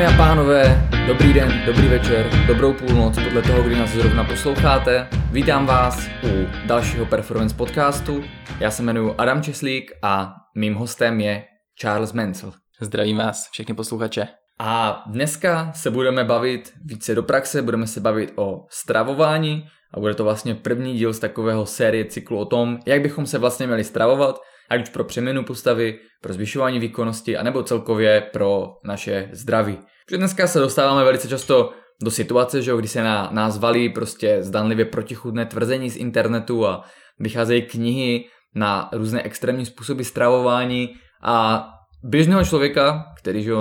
Dámy a pánové, dobrý den, dobrý večer, dobrou půlnoc podle toho, kdy nás zrovna posloucháte. Vítám vás u dalšího Performance podcastu. Já se jmenuji Adam Česlík a mým hostem je Charles Menzel. Zdravím vás, všechny posluchače. A dneska se budeme bavit více do praxe, budeme se bavit o stravování a bude to vlastně první díl z takového série cyklu o tom, jak bychom se vlastně měli stravovat, ať už pro přeměnu postavy, pro zvyšování výkonnosti, anebo celkově pro naše zdraví. Protože dneska se dostáváme velice často do situace, že kdy se na nás valí prostě zdanlivě protichudné tvrzení z internetu a vycházejí knihy na různé extrémní způsoby stravování a běžného člověka, který že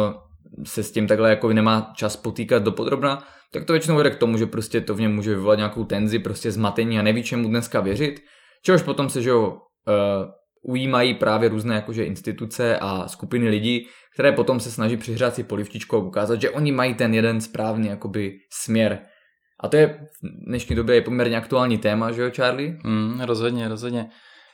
se s tím takhle jako nemá čas potýkat do podrobna, tak to většinou vede k tomu, že prostě to v něm může vyvolat nějakou tenzi, prostě zmatení a neví, čemu dneska věřit, čehož potom se, že jo, uh, ujímají právě různé jakože instituce a skupiny lidí, které potom se snaží přihrát si polivčičku a ukázat, že oni mají ten jeden správný jakoby směr. A to je v dnešní době je poměrně aktuální téma, že jo, Charlie? Mm, rozhodně, rozhodně.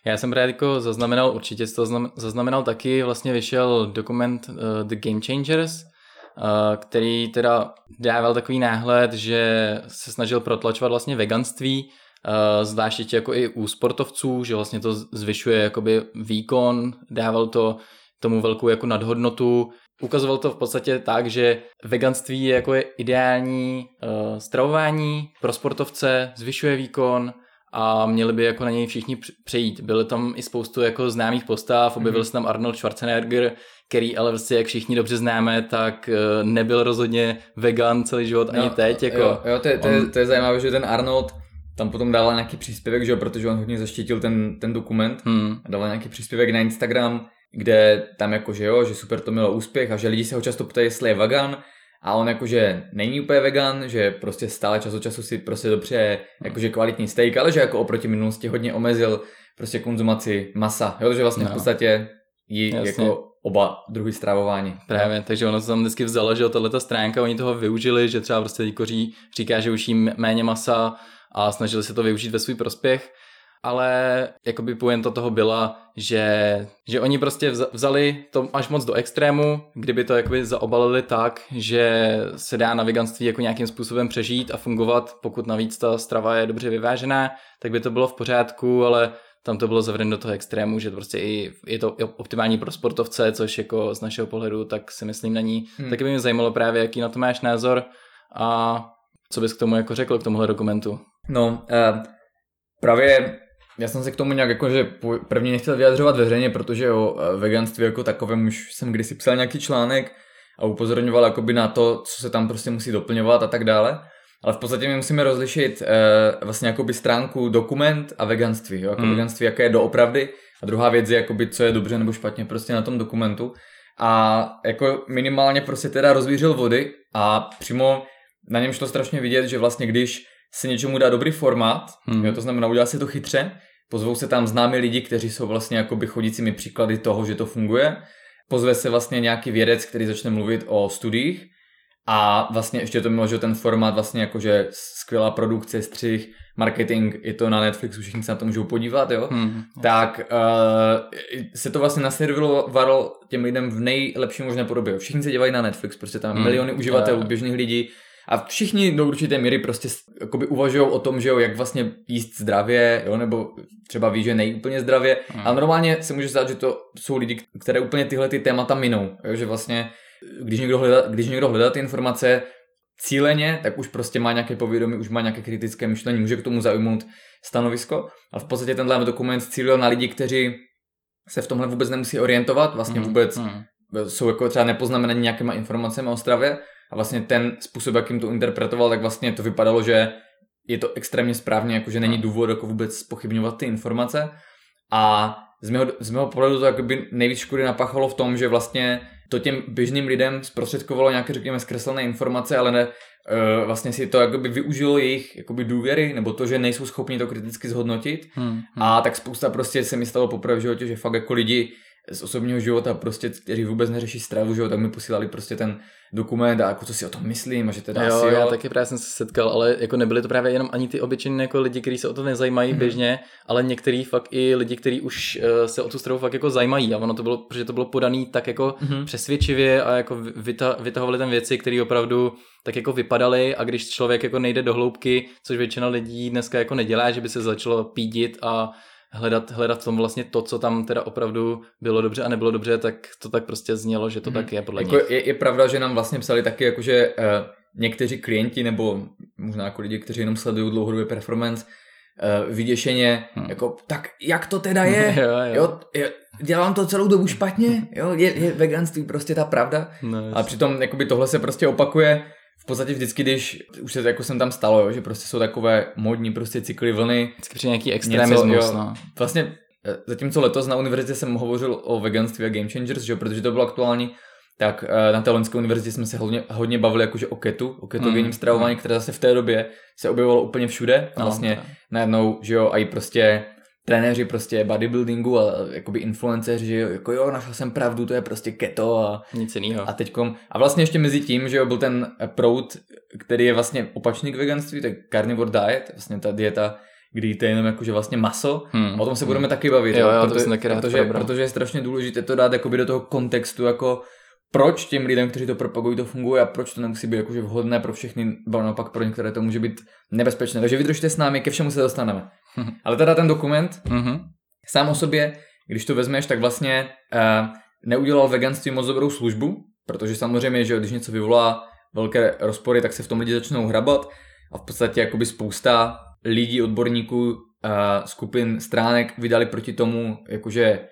Já jsem právě jako zaznamenal, určitě to zaznamenal taky, vlastně vyšel dokument uh, The Game Changers, uh, který teda dával takový náhled, že se snažil protlačovat vlastně veganství, uh, zvláště jako i u sportovců, že vlastně to zvyšuje jakoby výkon, dával to tomu velkou jako nadhodnotu, ukazoval to v podstatě tak, že veganství je jako je ideální uh, stravování pro sportovce, zvyšuje výkon, a měli by jako na něj všichni přejít. Byly tam i spoustu jako známých postav, objevil mm-hmm. se tam Arnold Schwarzenegger, který ale vlastně, jak všichni dobře známe, tak eh, nebyl rozhodně vegan celý život no, ani teď. Jako jo, jo to, je, to, je, to je zajímavé, že ten Arnold tam potom dával nějaký příspěvek, že jo, protože on hodně zaštítil ten, ten dokument hmm. a dával nějaký příspěvek na Instagram, kde tam jako, že jo, že super to mělo úspěch a že lidi se ho často ptají, jestli je vegan a on jakože není úplně vegan, že prostě stále čas od času si prostě dobře jakože kvalitní steak, ale že jako oproti minulosti hodně omezil prostě konzumaci masa, jo, že vlastně no. v podstatě jí Jasně. jako oba druhy stravování. Právě, takže ono se tam vždycky vzalo, že tato stránka, oni toho využili, že třeba prostě koří říká, že už jí méně masa a snažili se to využít ve svůj prospěch ale jakoby pointa toho byla, že, že oni prostě vzali to až moc do extrému, kdyby to jakoby zaobalili tak, že se dá na veganství jako nějakým způsobem přežít a fungovat, pokud navíc ta strava je dobře vyvážená, tak by to bylo v pořádku, ale tam to bylo zavřeno do toho extrému, že prostě i je to optimální pro sportovce, což jako z našeho pohledu tak si myslím není. Hmm. Taky by mě zajímalo právě, jaký na to máš názor a co bys k tomu jako řekl, k tomuhle dokumentu. No, uh, právě já jsem se k tomu nějak jakože první nechtěl vyjadřovat veřejně, protože o eh, veganství jako takovém už jsem kdysi psal nějaký článek a upozorňoval jakoby na to, co se tam prostě musí doplňovat a tak dále. Ale v podstatě my musíme rozlišit eh, vlastně jakoby stránku dokument a veganství. Jo? Jako mm. veganství, jaké je doopravdy. A druhá věc je, jakoby, co je dobře nebo špatně prostě na tom dokumentu. A jako minimálně prostě teda rozvířil vody a přímo na něm šlo strašně vidět, že vlastně když se něčemu dá dobrý formát, hmm. jo, to znamená udělá se to chytře, pozvou se tam známí lidi, kteří jsou vlastně jakoby chodícími příklady toho, že to funguje, pozve se vlastně nějaký vědec, který začne mluvit o studiích a vlastně ještě to mělo, že ten formát vlastně jakože skvělá produkce, střih, marketing, je to na Netflixu, všichni se na to můžou podívat, jo, hmm. tak uh, se to vlastně naservirovalo těm lidem v nejlepší možné podobě. Všichni se dívají na Netflix, prostě tam hmm. miliony uživatelů, běžných lidí, a všichni do určité míry prostě jakoby uvažují o tom, že jo, jak vlastně jíst zdravě, jo, nebo třeba ví, že nejí úplně zdravě. Hmm. Ale normálně se může stát, že to jsou lidi, které úplně tyhle ty témata minou. Jo, že vlastně, když někdo, hledá, když někdo hledá ty informace cíleně, tak už prostě má nějaké povědomí, už má nějaké kritické myšlení, může k tomu zaujmout stanovisko. A v podstatě tenhle dokument cílil na lidi, kteří se v tomhle vůbec nemusí orientovat, vlastně hmm. vůbec hmm. jsou jako třeba nepoznamenaní nějakýma informacemi o stravě a vlastně ten způsob, jakým to interpretoval, tak vlastně to vypadalo, že je to extrémně správně, jakože není důvod jako vůbec pochybňovat ty informace. A z mého, z mého pohledu to jakoby nejvíc škody napáchalo v tom, že vlastně to těm běžným lidem zprostředkovalo nějaké, řekněme, zkreslené informace, ale ne, uh, vlastně si to jakoby využilo jejich jakoby důvěry, nebo to, že nejsou schopni to kriticky zhodnotit. Hmm, hmm. A tak spousta prostě se mi stalo poprvé v životě, že fakt jako lidi z osobního života, prostě, kteří vůbec neřeší stravu, že jo, tak mi posílali prostě ten dokument a jako co si o tom myslím a že teda jo, asi jo. já taky právě jsem se setkal, ale jako nebyli to právě jenom ani ty obyčejní jako lidi, kteří se o to nezajímají mm-hmm. běžně, ale některý fakt i lidi, kteří už uh, se o tu stravu fakt jako zajímají a ono to bylo, protože to bylo podaný tak jako mm-hmm. přesvědčivě a jako vyta, vytahovali tam věci, které opravdu tak jako vypadaly a když člověk jako nejde do hloubky, což většina lidí dneska jako nedělá, že by se začalo pídit a hledat, hledat v tom vlastně to, co tam teda opravdu bylo dobře a nebylo dobře, tak to tak prostě znělo, že to hmm. tak je podle jako je, je, pravda, že nám vlastně psali taky, jakože uh, někteří klienti nebo možná jako lidi, kteří jenom sledují dlouhodobě performance, uh, vyděšeně, hmm. jako tak jak to teda je? jo, jo. Jo, je, dělám to celou dobu špatně? Jo, je, je veganství prostě ta pravda? No, a přitom jakoby tohle se prostě opakuje v podstatě vždycky, když už se jako jsem tam stalo, jo, že prostě jsou takové modní prostě cykly vlny. Vždycky přijde nějaký extremismus, něco, jo, no. Vlastně eh, zatímco letos na univerzitě jsem hovořil o veganství a game changers, že, protože to bylo aktuální, tak eh, na té loňské univerzitě jsme se hodně, hodně bavili jakože o ketu, o ketogenním mm, stravování, mm. které zase v té době se objevovalo úplně všude. A no, vlastně no, najednou, že jo, a i prostě trenéři prostě bodybuildingu a jakoby influenceři, že jo, jako jo, našel jsem pravdu, to je prostě keto a nic jiného. A teďkom, a vlastně ještě mezi tím, že jo, byl ten proud, který je vlastně opačný k veganství, tak carnivore diet, vlastně ta dieta, kdy jíte jenom jakože vlastně maso. Hmm. O tom se budeme hmm. taky bavit. Jo, jo, proto, to jsem taky rád protože, protože je strašně důležité to dát jakoby do toho kontextu, jako proč těm lidem, kteří to propagují, to funguje a proč to nemusí být jakože vhodné pro všechny, ale naopak pro některé to může být nebezpečné. Takže vydržte s námi, ke všemu se dostaneme. Ale teda ten dokument, mm-hmm. sám o sobě, když to vezmeš, tak vlastně uh, neudělal veganství moc dobrou službu, protože samozřejmě, že když něco vyvolá velké rozpory, tak se v tom lidi začnou hrabat a v podstatě jakoby spousta lidí, odborníků, uh, skupin, stránek vydali proti tomu, jakože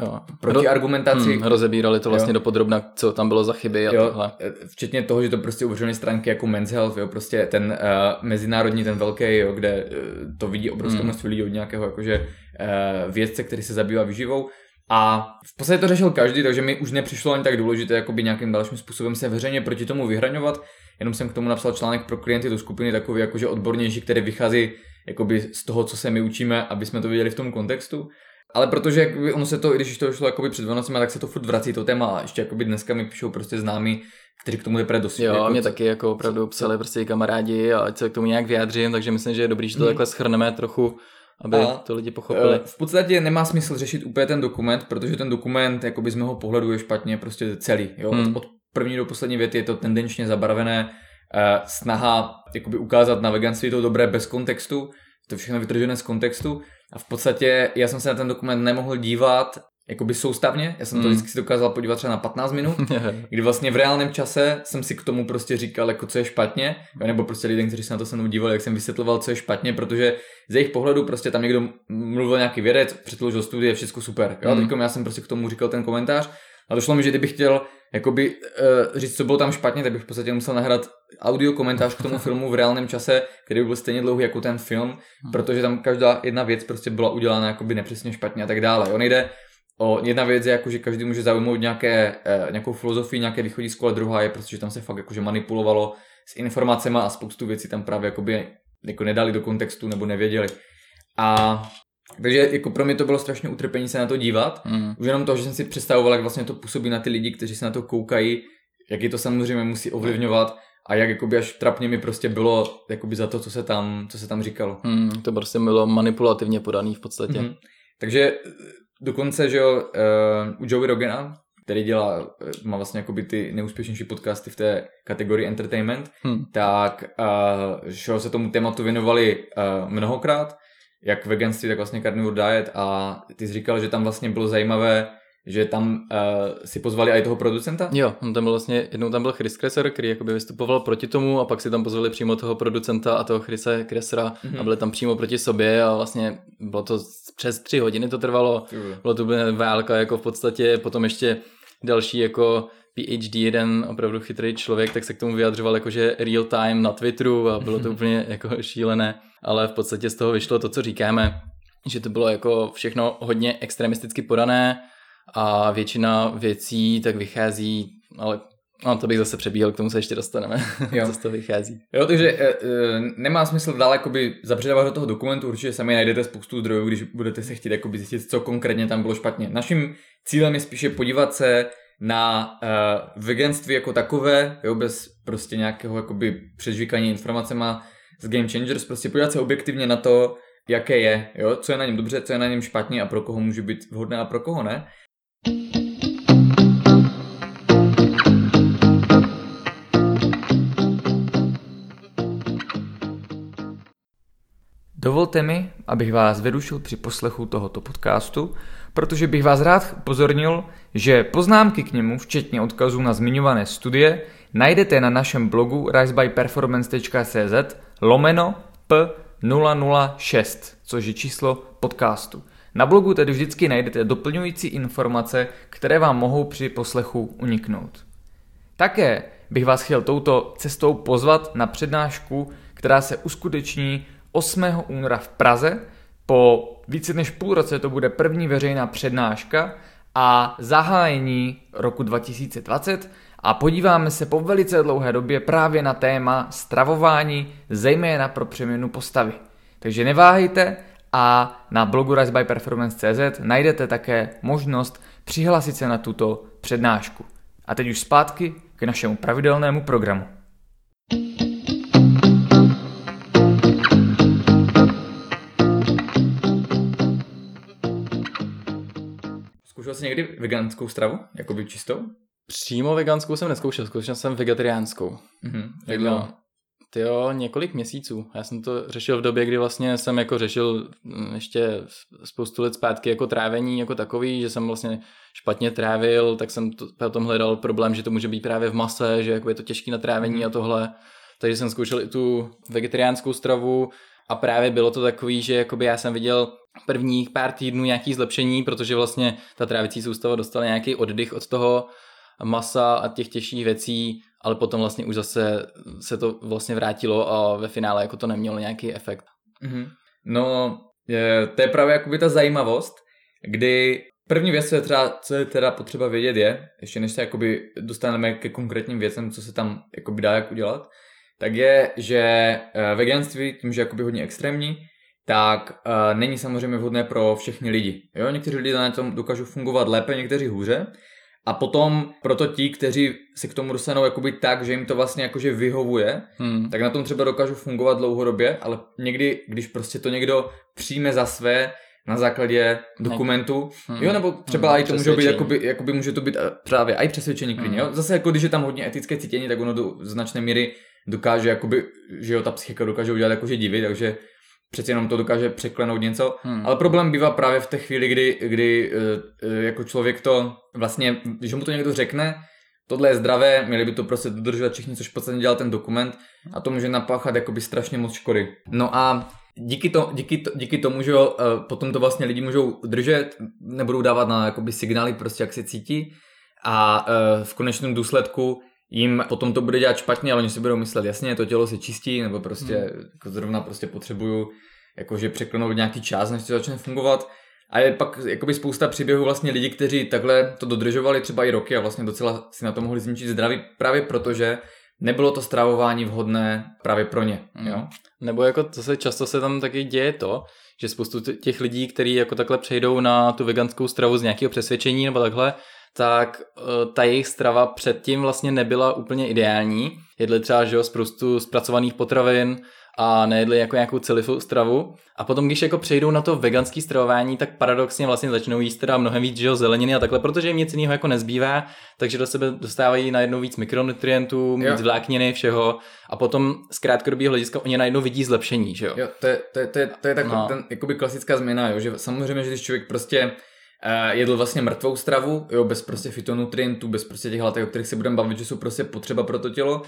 jo. proti argumentaci. Hmm, rozebírali to vlastně jo. do podrobna, co tam bylo za chyby a jo, tohle. E, včetně toho, že to prostě uvěřili stránky jako Men's Health, jo, prostě ten uh, mezinárodní, ten velký, jo, kde uh, to vidí obrovské hmm. množství lidí od nějakého jakože uh, vědce, který se zabývá výživou. A v podstatě to řešil každý, takže mi už nepřišlo ani tak důležité jakoby nějakým dalším způsobem se veřejně proti tomu vyhraňovat. Jenom jsem k tomu napsal článek pro klienty do skupiny takový jakože odbornější, který vychází jakoby z toho, co se my učíme, aby jsme to viděli v tom kontextu. Ale protože jakoby, ono se to, když to šlo jakoby před Vánocemi, tak se to furt vrací to téma a ještě jakoby dneska mi píšou prostě známí, kteří k tomu teprve dost. Jo, jako, mě co, taky jako opravdu psali prostě kamarádi a ať se k tomu nějak vyjádřím, takže myslím, že je dobrý, že to hmm. takhle schrneme trochu, aby a, to lidi pochopili. V podstatě nemá smysl řešit úplně ten dokument, protože ten dokument jakoby z mého pohledu je špatně prostě celý. Jo? Hmm. Od první do poslední věty je to tendenčně zabarvené, uh, snaha jakoby ukázat na veganství to dobré bez kontextu, to všechno vytržené z kontextu a v podstatě já jsem se na ten dokument nemohl dívat jakoby soustavně, já jsem to mm. vždycky si dokázal podívat třeba na 15 minut, kdy vlastně v reálném čase jsem si k tomu prostě říkal, jako co je špatně, nebo prostě lidem, kteří se na to se mnou dívali, jak jsem vysvětloval, co je špatně, protože z jejich pohledu prostě tam někdo mluvil nějaký vědec, předložil studie, všechno super. Jo? Mm. já jsem prostě k tomu říkal ten komentář a došlo mi, že kdybych chtěl jakoby uh, říct, co bylo tam špatně, tak bych v podstatě musel nahrát audio komentář k tomu filmu v reálném čase, který by byl stejně dlouhý jako ten film, hmm. protože tam každá jedna věc prostě byla udělána jakoby nepřesně špatně a tak dále. On jde o jedna věc je jako, že každý může zaujmout nějaké, uh, nějakou filozofii, nějaké východisko, ale druhá je prostě, že tam se fakt jakože manipulovalo s informacemi a spoustu věcí tam právě jakoby jako nedali do kontextu nebo nevěděli. A takže jako pro mě to bylo strašně utrpení se na to dívat. Mm. Už jenom to, že jsem si představoval, jak vlastně to působí na ty lidi, kteří se na to koukají, jak je to samozřejmě musí ovlivňovat a jak jakoby až trapně mi prostě bylo jakoby za to, co se tam, co se tam říkalo. Mm, to prostě bylo manipulativně podaný v podstatě. Mm. Takže eh, dokonce, že jo, uh, u Joey Rogana, který dělá, eh, má vlastně jakoby ty nejúspěšnější podcasty v té kategorii entertainment, hmm. tak uh, že se tomu tématu věnovali uh, mnohokrát jak veganství, tak vlastně carnivore diet a ty jsi říkal, že tam vlastně bylo zajímavé, že tam uh, si pozvali i toho producenta? Jo, on tam byl vlastně, jednou tam byl Chris Kresser, který jakoby vystupoval proti tomu a pak si tam pozvali přímo toho producenta a toho Chrise Kressera mm-hmm. a byli tam přímo proti sobě a vlastně bylo to přes tři hodiny to trvalo, bylo to úplně válka jako v podstatě, potom ještě další jako PhD, jeden opravdu chytrý člověk, tak se k tomu vyjadřoval jakože real time na Twitteru a bylo to úplně jako šílené, ale v podstatě z toho vyšlo to, co říkáme, že to bylo jako všechno hodně extremisticky podané a většina věcí tak vychází, ale No, to bych zase přebíhal, k tomu se ještě dostaneme, Jo. co z toho vychází. Jo, takže e, e, nemá smysl dál jakoby zapředávat do toho dokumentu, určitě sami najdete spoustu zdrojů, když budete se chtít jakoby zjistit, co konkrétně tam bylo špatně. Naším cílem je spíše podívat se na e, veganství jako takové, jo, bez prostě nějakého jakoby přežvíkání informacema z Game Changers, prostě podívat se objektivně na to, jaké je, jo, co je na něm dobře, co je na něm špatně a pro koho může být vhodné a pro koho ne. Dovolte mi, abych vás vyrušil při poslechu tohoto podcastu, protože bych vás rád upozornil, že poznámky k němu, včetně odkazů na zmiňované studie, najdete na našem blogu risebyperformance.cz lomeno p006, což je číslo podcastu. Na blogu tedy vždycky najdete doplňující informace, které vám mohou při poslechu uniknout. Také bych vás chtěl touto cestou pozvat na přednášku, která se uskuteční 8. února v Praze. Po více než půl roce to bude první veřejná přednáška a zahájení roku 2020 a podíváme se po velice dlouhé době právě na téma stravování, zejména pro přeměnu postavy. Takže neváhejte a na blogu Rise by Performance.cz najdete také možnost přihlásit se na tuto přednášku. A teď už zpátky k našemu pravidelnému programu. Zkoušel jsi někdy veganskou stravu? Jakoby čistou? Přímo veganskou jsem neskoušel, zkoušel jsem vegetariánskou. Mhm. Jak dlouho? ty jo, několik měsíců. Já jsem to řešil v době, kdy vlastně jsem jako řešil mm, ještě spoustu let zpátky jako trávení jako takový, že jsem vlastně špatně trávil, tak jsem to, potom hledal problém, že to může být právě v mase, že jako je to těžký na trávení a tohle. Takže jsem zkoušel i tu vegetariánskou stravu a právě bylo to takový, že jakoby já jsem viděl prvních pár týdnů nějaký zlepšení, protože vlastně ta trávicí soustava dostala nějaký oddych od toho masa a těch těžších věcí, ale potom vlastně už zase se to vlastně vrátilo a ve finále jako to nemělo nějaký efekt. Mhm. No, je, to je právě jakoby ta zajímavost, kdy první věc, co je, třeba, co je teda potřeba vědět je, ještě než se jakoby dostaneme ke konkrétním věcem, co se tam jakoby dá jak udělat, tak je, že eh, veganství, tím, že je jakoby hodně extrémní, tak uh, není samozřejmě vhodné pro všechny lidi. Jo? Někteří lidé na tom dokážou fungovat lépe, někteří hůře. A potom proto ti, kteří se k tomu dostanou jakoby tak, že jim to vlastně jakože vyhovuje, Hmm. tak na tom třeba dokážu fungovat dlouhodobě, ale někdy, když prostě to někdo přijme za své na základě dokumentu, Hmm. jo, nebo třeba Hmm, i to může být, jakoby, jakoby může to být eh, právě i přesvědčení klidně, Hmm. jo. Zase jako když je tam hodně etické cítění, tak ono do značné míry dokáže, jakoby, že jo, ta psychika dokáže udělat jakože divy, takže přeci jenom to dokáže překlenout něco. Hmm. Ale problém bývá právě v té chvíli, kdy, kdy eh, eh, jako člověk to vlastně, když mu to někdo řekne, tohle je zdravé, měli by to prostě dodržovat všichni, což v podstatě dělal ten dokument a to může napáchat jakoby strašně moc škody. No a díky, to, díky, to, díky tomu, že jo, eh, potom to vlastně lidi můžou držet, nebudou dávat na jakoby signály prostě, jak se cítí a v konečném důsledku jim potom to bude dělat špatně, ale oni si budou myslet, jasně, to tělo se čistí, nebo prostě Hmm. jako zrovna prostě potřebuju jakože překlenout nějaký čas, než to začne fungovat. A je pak jakoby spousta příběhů vlastně lidí, kteří takhle to dodržovali třeba i roky a vlastně docela si na to mohli zničit zdraví právě protože nebylo to stravování vhodné právě pro ně. Mm. Jo? Nebo jako to se často se tam taky děje to, že spoustu těch lidí, kteří jako takhle přejdou na tu veganskou stravu z nějakého přesvědčení nebo takhle, tak eh, ta jejich strava předtím vlastně nebyla úplně ideální. Jedli třeba že jo, spoustu zpracovaných potravin a nejedli jako nějakou celou stravu. A potom, když jako přejdou na to veganské stravování, tak paradoxně vlastně začnou jíst teda mnohem víc že jo, zeleniny a takhle, protože jim nic jiného jako nezbývá, takže do sebe dostávají najednou víc mikronutrientů, Jo. víc vlákniny, všeho a potom z krátkodobého hlediska oni najednou vidí zlepšení, že jo? Jo, to je, to je, to je, to je tak, No. ten jakoby klasická změna, jo, že samozřejmě, že když člověk prostě jedl vlastně mrtvou stravu, jo, bez prostě fitonutrientů, bez prostě těch látek, o kterých se budeme bavit, že jsou prostě potřeba pro to tělo,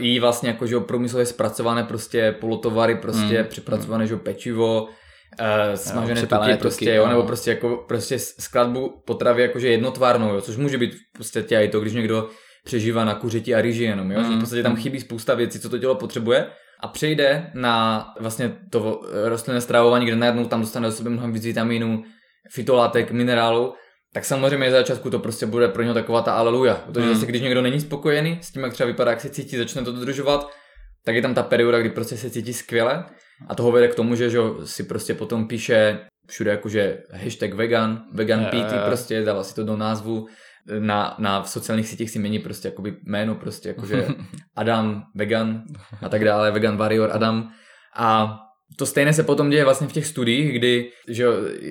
jí vlastně jako, že jo, průmyslově zpracované prostě polotovary, prostě Mm, mm, připracované, že jo, pečivo, uh, smažené přepálené tuky, prostě, tuky, jo, nebo prostě jako prostě skladbu potravy jakože jednotvárnou, jo, což může být v podstatě i to, když někdo přežívá na kuřeti a rýži jenom, jo, že v Mm, podstatě tam mm. chybí spousta věcí, co to tělo potřebuje. A přejde na vlastně to eh, rostlinné stravování, kde najednou tam dostane do sebe mnohem víc vitamínů, fitolátek, minerálů tak samozřejmě za začátku to prostě bude pro něho taková ta aleluja. Protože mm. zase, když někdo není spokojený s tím, jak třeba vypadá, jak se cítí, začne to dodržovat, tak je tam ta perioda, kdy prostě se cítí skvěle a toho vede k tomu, že, že si prostě potom píše všude jakože hashtag vegan, vegan PT prostě, dává si to do názvu, na, na sociálních sítích si mění prostě jakoby jméno prostě jakože Adam vegan a tak dále, vegan warrior Adam a to stejné se potom děje vlastně v těch studiích, kdy že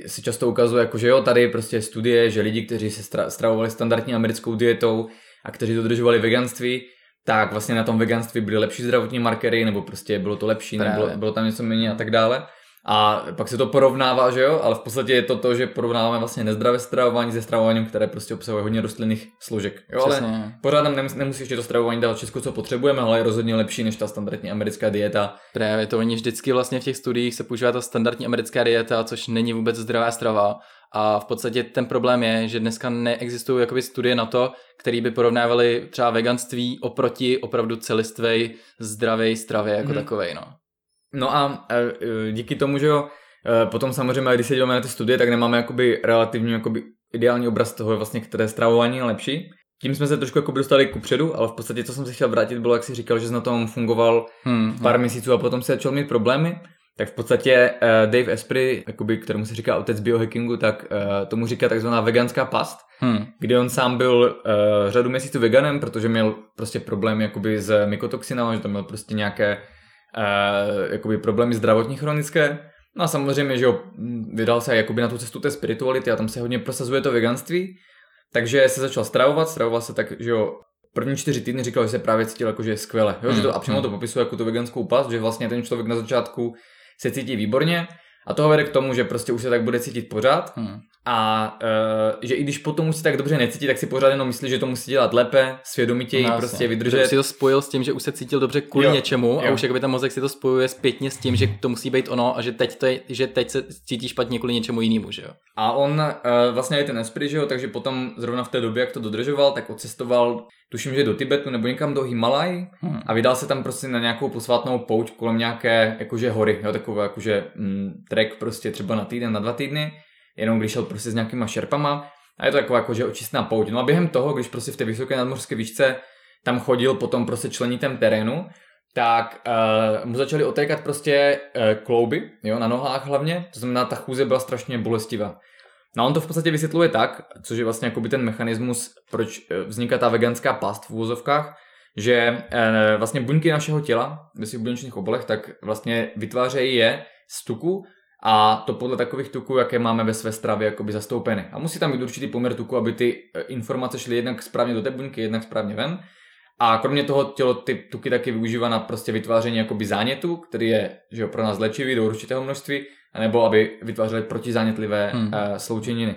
si často ukazuje, jako, že jo, tady prostě studie, že lidi, kteří se stravovali standardní americkou dietou a kteří dodržovali veganství, tak vlastně na tom veganství byly lepší zdravotní markery, nebo prostě bylo to lepší, nebo bylo, bylo tam něco méně a tak dále. A pak se to porovnává, že jo, ale v podstatě je to to, že porovnáváme vlastně nezdravé stravování se stravováním, které prostě obsahuje hodně rostlinných složek. Jo, Přesně. ale pořád nám nemus, nemusí ještě to stravování dát všechno, co potřebujeme, ale je rozhodně lepší než ta standardní americká dieta. Právě to oni vždycky vlastně v těch studiích se používá ta standardní americká dieta, což není vůbec zdravá strava. A v podstatě ten problém je, že dneska neexistují jakoby studie na to, které by porovnávaly třeba veganství oproti opravdu celistvej, zdravej stravě jako hmm. takovej, no. No a e, díky tomu, že jo, e, potom samozřejmě, když se díváme na ty studie, tak nemáme jakoby relativní jakoby ideální obraz toho, vlastně, které stravování je lepší. Tím jsme se trošku jako dostali ku předu, ale v podstatě, co jsem se chtěl vrátit, bylo, jak si říkal, že jsi na tom fungoval hmm, pár hmm. měsíců a potom se začal mít problémy. Tak v podstatě uh, Dave Espry, jakoby, kterému se říká otec biohackingu, tak uh, tomu říká takzvaná veganská past, hmm. kdy on sám byl uh, řadu měsíců veganem, protože měl prostě problém jakoby s mykotoxinama, že tam měl prostě nějaké uh, jakoby problémy zdravotní chronické. No a samozřejmě, že jo, vydal se jakoby na tu cestu té spirituality a tam se hodně prosazuje to veganství. Takže se začal stravovat, stravoval se tak, že jo, první čtyři týdny říkal, že se právě cítil jako, že je skvěle. Jo, mm, že to, a přímo mm. to popisuje jako tu veganskou past, že vlastně ten člověk na začátku se cítí výborně a toho vede k tomu, že prostě už se tak bude cítit pořád hmm. a uh, že i když potom už se tak dobře necítí, tak si pořád jenom myslí, že to musí dělat lépe, svědomitěji, no, prostě vydržet. Že si to spojil s tím, že už se cítil dobře kvůli jo, něčemu jo. a už jakoby ten mozek si to spojuje zpětně s tím, že to musí být ono a že teď, to je, že teď se cítí špatně kvůli něčemu jinému, že jo. A on uh, vlastně je ten Esprit, že jo, takže potom zrovna v té době, jak to dodržoval, tak odcestoval tuším, že do Tibetu nebo někam do Himalaj hmm. a vydal se tam prostě na nějakou posvátnou pouť kolem nějaké jakože hory, jo, takové jakože mm, trek prostě třeba na týden, na dva týdny, jenom když šel prostě s nějakýma šerpama a je to taková jakože očistná pouť. No a během toho, když prostě v té vysoké nadmořské výšce tam chodil potom prostě členitem terénu, tak uh, mu začaly otékat prostě uh, klouby, jo, na nohách hlavně, to znamená, ta chůze byla strašně bolestivá. No on to v podstatě vysvětluje tak, což je vlastně jakoby ten mechanismus, proč eh, vzniká ta veganská past v úvozovkách, že e, vlastně buňky našeho těla ve svých buněčných obolech tak vlastně vytvářejí je z tuku a to podle takových tuků, jaké máme ve své stravě jakoby zastoupeny. A musí tam být určitý poměr tuku, aby ty eh, informace šly jednak správně do té buňky, jednak správně ven. A kromě toho tělo ty tuky taky využívá na prostě vytváření jakoby zánětu, který je že jo, pro nás léčivý do určitého množství nebo aby vytvářely protizánětlivé hmm. uh, sloučeniny.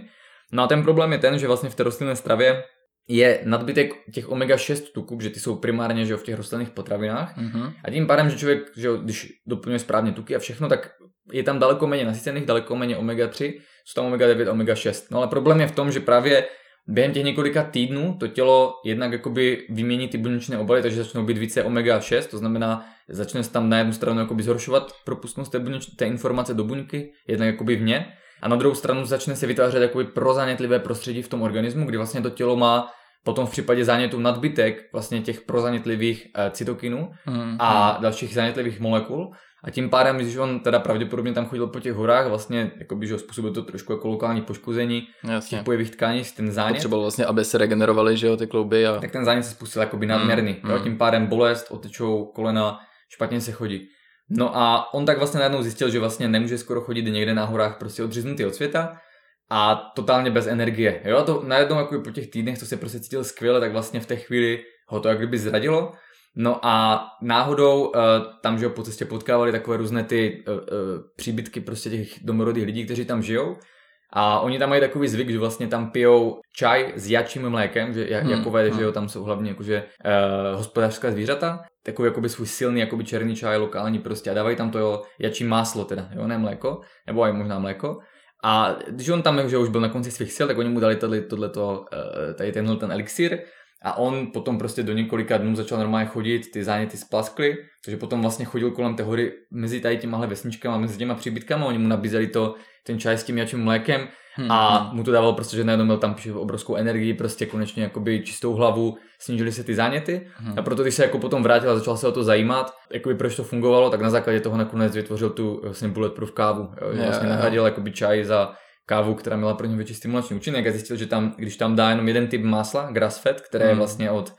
No a ten problém je ten, že vlastně v té rostlinné stravě je nadbytek těch omega-6 tuků, že ty jsou primárně že jo, v těch rostlinných potravinách. Mm-hmm. A tím pádem, že člověk, že jo, když doplňuje správně tuky a všechno, tak je tam daleko méně nasycených, daleko méně omega-3, jsou tam omega-9, omega-6. No ale problém je v tom, že právě během těch několika týdnů to tělo jednak jakoby vymění ty buněčné obaly, takže začnou být více omega-6, to znamená, začne se tam na jednu stranu jakoby zhoršovat propustnost té, buněč, té informace do buňky, jednak jakoby vně, a na druhou stranu začne se vytvářet jakoby prozanětlivé prostředí v tom organismu, kdy vlastně to tělo má potom v případě zánětu nadbytek vlastně těch prozanětlivých e, cytokinů mm, a mm. dalších zánětlivých molekul a tím pádem, když on teda pravděpodobně tam chodil po těch horách, vlastně jakoby, že způsobil to trošku jako lokální poškození Jasně. těch pojevých tkání, ten zánět. Potřeboval vlastně, aby se regenerovaly, že jo, ty klouby. A... Tak ten zánět se spustil jakoby nadměrný. Mm, jo, tím pádem bolest, otečou kolena, špatně se chodí. No a on tak vlastně najednou zjistil, že vlastně nemůže skoro chodit někde na horách prostě odříznutý od světa a totálně bez energie. Jo, a to najednou jako po těch týdnech, to se prostě cítil skvěle, tak vlastně v té chvíli ho to jak kdyby zradilo No a náhodou uh, tam, že po cestě potkávali takové různé ty uh, uh, příbytky prostě těch domorodých lidí, kteří tam žijou. A oni tam mají takový zvyk, že vlastně tam pijou čaj s jačím mlékem, že jak, hmm, jakové, hmm. že jo, tam jsou hlavně jakože uh, hospodářská zvířata, takový jakoby svůj silný jakoby černý čaj lokální prostě a dávají tam to jo, jačí máslo teda, jo, ne mléko, nebo aj možná mléko. A když on tam že už byl na konci svých sil, tak oni mu dali tady, tohleto, tady tenhle ten elixír a on potom prostě do několika dnů začal normálně chodit, ty záněty splaskly, takže potom vlastně chodil kolem té hory mezi tady těmahle vesničkama, mezi těma příbytkama, oni mu nabízeli to, ten čaj s tím jačím mlékem hmm, a hmm. mu to dávalo prostě, že najednou měl tam obrovskou energii, prostě konečně jakoby čistou hlavu, snížily se ty záněty hmm. a proto když se jako potom vrátil a začal se o to zajímat, jakoby proč to fungovalo, tak na základě toho nakonec vytvořil tu vlastně bulletproof kávu, jo, že vlastně nahradil jakoby čaj za kávu, která měla pro ně větší stimulační účinek a zjistil, že tam, když tam dá jenom jeden typ másla, grass fat, které mm. je hmm. vlastně od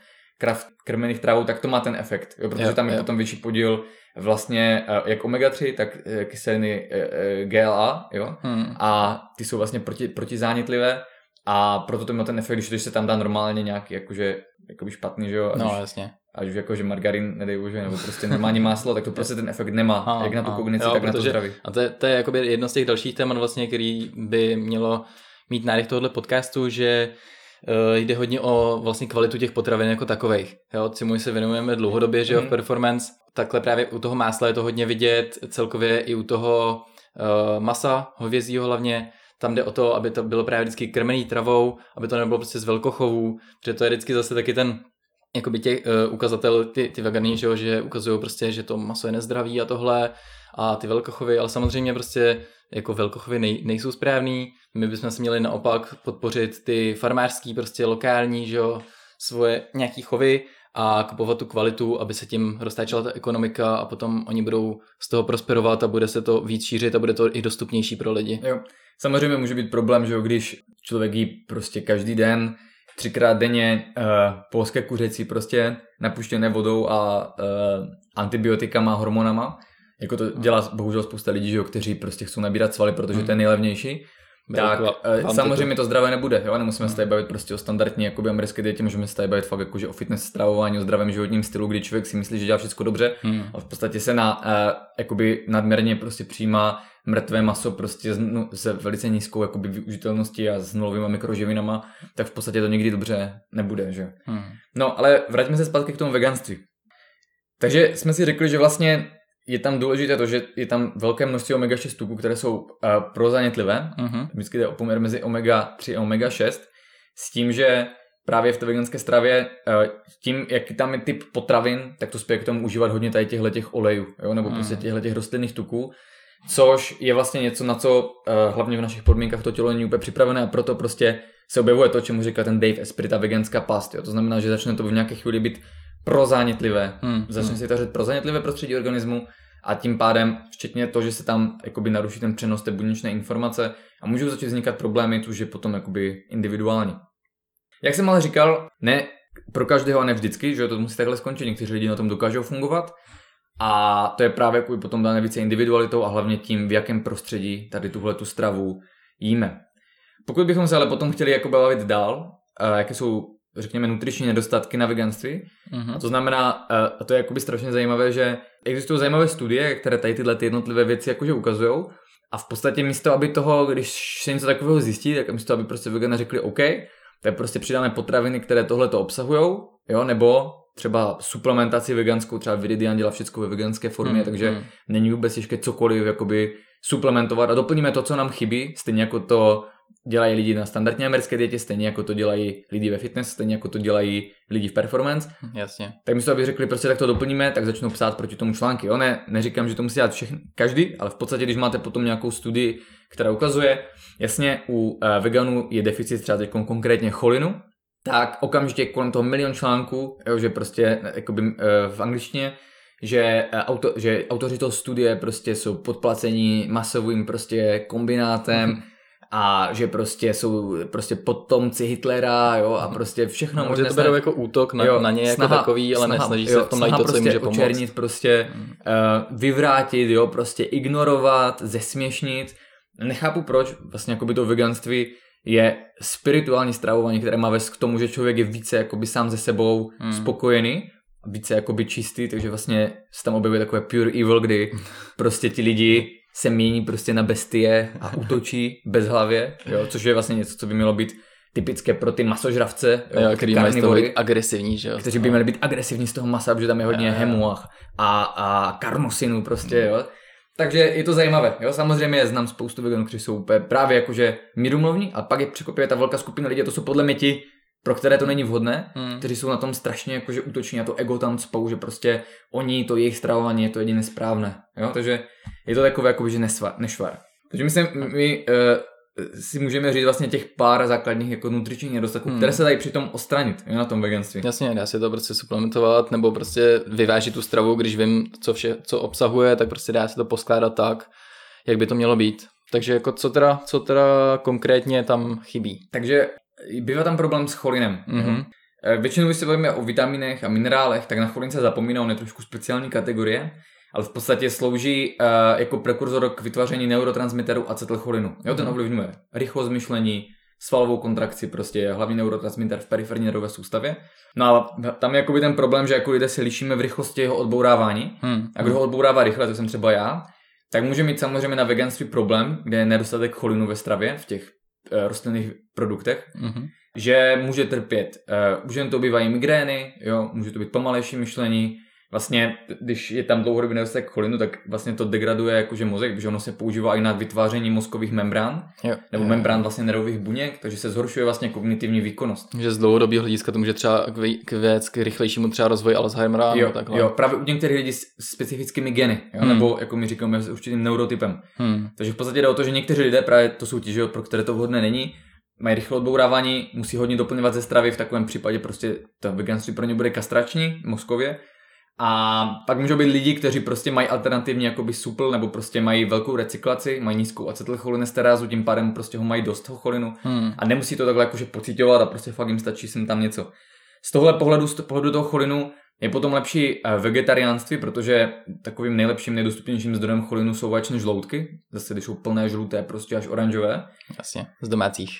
krmených trávů, tak to má ten efekt, jo, protože tam je jo. potom větší podíl vlastně eh, jak omega-3, tak eh, kyseliny eh, GLA, jo, mm. a ty jsou vlastně proti, protizánětlivé a proto to má ten efekt, když se tam dá normálně nějaký jakože, jakoby špatný, že jo, no, jasně až jako, že margarin, nedej bože, nebo prostě normální máslo, tak to prostě ten efekt nemá, a, jak na tu kognici, jo, tak protože, na to zdraví. A to je, to je jakoby jedno z těch dalších témat vlastně, který by mělo mít nádech tohoto podcastu, že uh, jde hodně o vlastně kvalitu těch potravin jako takových. Jo, čemu se věnujeme dlouhodobě, že jo, mm. v performance. Takhle právě u toho másla je to hodně vidět, celkově i u toho uh, masa, hovězího hlavně, tam jde o to, aby to bylo právě vždycky krmený travou, aby to nebylo prostě z velkochovů, protože to je vždycky zase taky ten jakoby těch uh, ukazatel, ty, ty vegany, že, že ukazují prostě, že to maso je nezdravý a tohle a ty velkochovy, ale samozřejmě prostě jako velkochovy nej, nejsou správný. My bychom si měli naopak podpořit ty farmářský, prostě lokální, že jo, svoje nějaký chovy a kupovat tu kvalitu, aby se tím roztáčela ta ekonomika a potom oni budou z toho prosperovat a bude se to víc šířit a bude to i dostupnější pro lidi. Jo. Samozřejmě může být problém, že jo, když člověk jí prostě každý den třikrát denně uh, polské kuřecí prostě napuštěné vodou a uh, antibiotikama, hormonama. Jako to dělá bohužel spousta lidí, že jo, kteří prostě chcou nabírat svaly, protože to je hmm. nejlevnější. Tak uh, samozřejmě to zdravé nebude, jo, nemusíme se tady bavit prostě o standardní jakoby americké dietě, můžeme se tady bavit fakt jakože o fitness stravování, o zdravém životním stylu, kdy člověk si myslí, že dělá všechno dobře hmm. a v podstatě se na uh, jakoby nadměrně prostě přijímá mrtvé maso prostě s, no, se velice nízkou jakoby využitelností a s nulovými mikroživinama, tak v podstatě to nikdy dobře nebude, že? Hmm. No, ale vraťme se zpátky k tomu veganství. Takže jsme si řekli, že vlastně je tam důležité to, že je tam velké množství omega-6 tuků, které jsou uh, prozanětlivé. Uh-huh. Vždycky jde o poměr mezi omega-3 a omega-6. S tím, že právě v té veganské stravě, uh, tím, jak tam je typ potravin, tak to spěje k tomu užívat hodně tady těchto těch olejů, jo? nebo prostě uh-huh. těchto těch rostlinných tuků což je vlastně něco, na co uh, hlavně v našich podmínkách to tělo není úplně připravené a proto prostě se objevuje to, čemu říká ten Dave Esprit, ta veganská past. Jo. To znamená, že začne to v nějaké chvíli být prozánětlivé. Hmm, začne hmm. se vytvářet prozánětlivé prostředí organismu a tím pádem, včetně to, že se tam jakoby naruší ten přenos té buněčné informace a můžou začít vznikat problémy, což je potom jakoby individuální. Jak jsem ale říkal, ne pro každého a ne vždycky, že to musí takhle skončit, někteří lidi na tom dokážou fungovat, a to je právě kvůli potom dané více individualitou a hlavně tím, v jakém prostředí tady tuhle tu stravu jíme. Pokud bychom se ale potom chtěli jako bavit dál, jaké jsou řekněme, nutriční nedostatky na veganství. Uh-huh. A to znamená, a to je jakoby strašně zajímavé, že existují zajímavé studie, které tady tyhle ty jednotlivé věci jakože ukazují. A v podstatě místo, aby toho, když se něco takového zjistí, tak místo, aby prostě vegana řekli OK, tak prostě přidáme potraviny, které tohle to obsahují, jo, nebo třeba suplementaci veganskou, třeba Viridian dělá všechno ve veganské formě, hmm, takže hmm. není vůbec těžké cokoliv jakoby suplementovat a doplníme to, co nám chybí, stejně jako to dělají lidi na standardní americké dietě, stejně jako to dělají lidi ve fitness, stejně jako to dělají lidi v performance. Jasně. Tak místo, aby řekli, prostě tak to doplníme, tak začnou psát proti tomu články. Jo, ne, neříkám, že to musí dělat všechny, každý, ale v podstatě, když máte potom nějakou studii, která ukazuje, jasně, u uh, veganů je deficit třeba teď konkrétně cholinu, tak okamžitě kolem toho milion článků, jo, že prostě jakoby, uh, v angličtině, že, auto, že autoři toho studie prostě jsou podplacení masovým prostě kombinátem mm-hmm. A že prostě jsou prostě potomci Hitlera, jo, a prostě všechno no, možné. to berou jako útok na, jo, na ně jako takový, ale snaha, nesnaží se v tom najít to, prostě co jim může pomoct. očernit, prostě uh, vyvrátit, jo, prostě ignorovat, zesměšnit. Nechápu proč, vlastně jako by to veganství je spirituální stravování, které má vést k tomu, že člověk je více jakoby sám ze sebou hmm. spokojený, více jakoby čistý, takže vlastně se tam objevuje takové pure evil, kdy prostě ti lidi se mění prostě na bestie a útočí bez hlavě, jo, což je vlastně něco, co by mělo být typické pro ty masožravce, jo, který mají z toho být agresivní, že jo? Kteří by měli být agresivní z toho masa, protože tam je hodně hemu a, a karnosinu prostě, jo. Takže je to zajímavé. Jo? Samozřejmě znám spoustu veganů, kteří jsou právě jakože mírumovní, a pak je překopuje ta velká skupina lidí, to jsou podle mě ti, pro které to není vhodné, Hmm. kteří jsou na tom strašně jakože útoční a to ego tam spou, že prostě oni, to jejich stravování je to jediné správné. Jo? Takže je to takové jakoby, že nesvar, nešvar. Takže myslím, my uh, si můžeme říct vlastně těch pár základních jako nutričních nedostatků, Hmm. které se dají přitom odstranit jo, na tom veganství. Jasně, dá se to prostě suplementovat, nebo prostě vyvážit tu stravu, když vím, co, vše, co obsahuje, tak prostě dá se to poskládat tak, jak by to mělo být. Takže jako co teda, co teda konkrétně tam chybí? Takže bývá tam problém s cholinem. Mhm. Eh, Většinou, když se bavíme o vitaminech a minerálech, tak na cholin se zapomíná, on je trošku speciální kategorie, ale v podstatě slouží uh, jako prekurzor k vytváření neurotransmiteru acetylcholinu. Jo, ten Mhm. ovlivňuje rychlost myšlení, svalovou kontrakci, prostě hlavní neurotransmiter v periferní nervové soustavě. No a tam je jakoby ten problém, že jako lidé se lišíme v rychlosti jeho odbourávání. Hmm. A kdo ho odbourává rychle, to jsem třeba já, tak může mít samozřejmě na veganství problém, kde je nedostatek cholinu ve stravě, v těch uh, rostlinných produktech, Mhm. že může trpět. Uh, už jen to bývají migrény, jo, může to být pomalejší myšlení. Vlastně, když je tam dlouhodobý nedostatek cholinu, tak vlastně to degraduje jakože mozek, protože ono se používá i na vytváření mozkových membrán, Jo. nebo Jo. membrán vlastně nervových buněk, takže se zhoršuje vlastně kognitivní výkonnost. Že z dlouhodobého hlediska to může třeba k, věc, k rychlejšímu třeba rozvoji Alzheimera jo, takhle. jo, právě u některých lidí s specifickými geny, jo, Hmm. nebo jako my říkáme s určitým neurotypem. Hmm. Takže v podstatě jde o to, že někteří lidé, právě to jsou ti, pro které to vhodné není, mají rychle odbourávání, musí hodně doplňovat ze stravy, v takovém případě prostě to veganství pro ně bude kastrační mozkově. A pak můžou být lidi, kteří prostě mají alternativní jakoby supl, nebo prostě mají velkou recyklaci, mají nízkou acetylcholinesterázu, tím pádem prostě ho mají dost toho cholinu Hmm. a nemusí to takhle jakože pocitovat a prostě fakt jim stačí sem tam něco. Z tohle pohledu, z toho pohledu toho cholinu je potom lepší eh, vegetariánství, protože takovým nejlepším, nejdostupnějším zdrojem cholinu jsou vaječné žloutky, zase když jsou plné žluté, prostě až oranžové, Jasně, z domácích.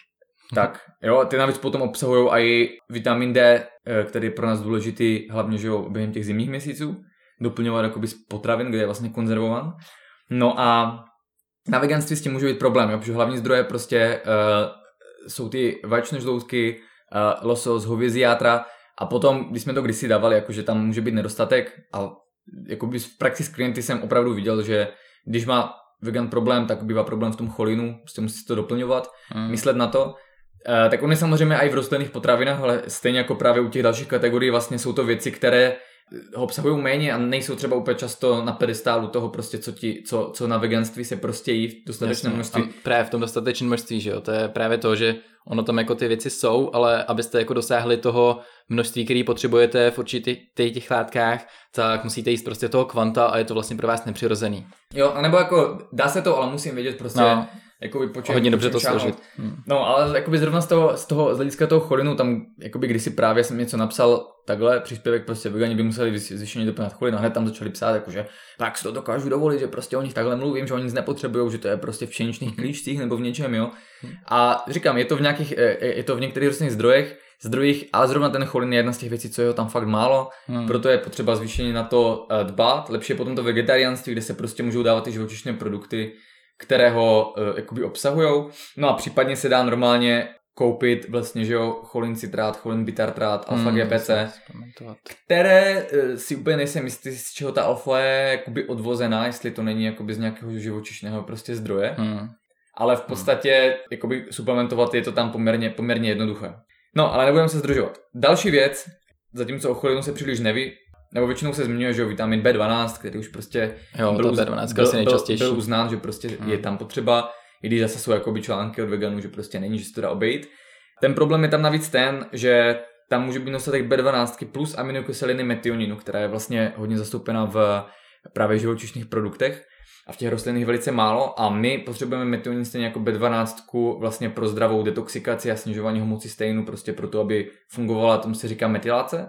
Tak jo, ty navíc potom obsahují i vitamin D, eh, který je pro nás důležitý, hlavně že jo, během těch zimních měsíců, doplňovat jakoby z potravin, kde je vlastně konzervovan. No a na veganství s tím může být problém, jo, protože hlavní zdroje prostě uh, jsou ty vaječné žloutky, uh, losos, hovězí játra a potom, když jsme to kdysi dávali, jakože tam může být nedostatek a jakoby v praxi s klienty jsem opravdu viděl, že když má vegan problém, tak bývá problém v tom cholinu, prostě musí to doplňovat, Hmm. myslet na to. Eh, tak on je samozřejmě i v rostlinných potravinách, ale stejně jako právě u těch dalších kategorií vlastně jsou to věci, které ho obsahují méně a nejsou třeba úplně často na pedestálu toho prostě, co, ti, co, co na veganství se prostě jí v dostatečném množství. A právě v tom dostatečném množství, že jo, to je právě to, že ono tam jako ty věci jsou, ale abyste jako dosáhli toho množství, který potřebujete v určitých těch látkách, tak musíte jíst prostě toho kvanta a je to vlastně pro vás nepřirozený. Jo, anebo jako dá se to, ale musím vědět prostě, No, jakoby po čem, hodně dobře to složit. Hmm. No, ale jakoby zrovna z toho, z toho z hlediska toho cholinu, tam jakoby kdysi právě jsem něco napsal takhle, příspěvek prostě vegani by museli zvýšeně cholin a hned tam začali psát, jakože tak si to dokážu dovolit, že prostě o nich takhle mluvím, že oni nic nepotřebují, že to je prostě v pšeničných klíčcích nebo v něčem, jo. A říkám, je to v nějakých, je to v některých rostlinných zdrojech, zdrojích, ale zrovna ten cholin je jedna z těch věcí, co je ho tam fakt málo, Hmm. proto je potřeba zvýšeně na to eh, dbát. Lepší je potom to vegetariánství, kde se prostě můžou dávat ty živočišné produkty, které ho uh, jakoby obsahujou. No a případně se dá normálně koupit vlastně, že jo, cholin citrát, cholin bitartrát, alfa Hmm, GPC, které eh, si úplně nejsem jistý, z čeho ta alfa je jakoby odvozená, jestli to není jakoby z nějakého živočišného prostě zdroje. Hmm. Ale v podstatě jakoby suplementovat je to tam poměrně, poměrně jednoduché. No, ale nebudeme se zdržovat. Další věc, zatímco o cholinu se příliš neví, nebo většinou se zmiňuje, že vitamin B12, který už prostě Jo, byl, ta uz- B12 byl, asi nejčastější. byl, uznán, že prostě Hmm. je tam potřeba, i když zase jsou jakoby články od veganů, že prostě není, že se to dá obejít. Ten problém je tam navíc ten, že tam může být dostatek B12 plus aminokyseliny metioninu, která je vlastně hodně zastoupena v právě živočišných produktech a v těch rostlinných velice málo a my potřebujeme metionin stejně jako B12 vlastně pro zdravou detoxikaci a snižování homocysteinu, prostě pro to, aby fungovala, tomu se říká metylace.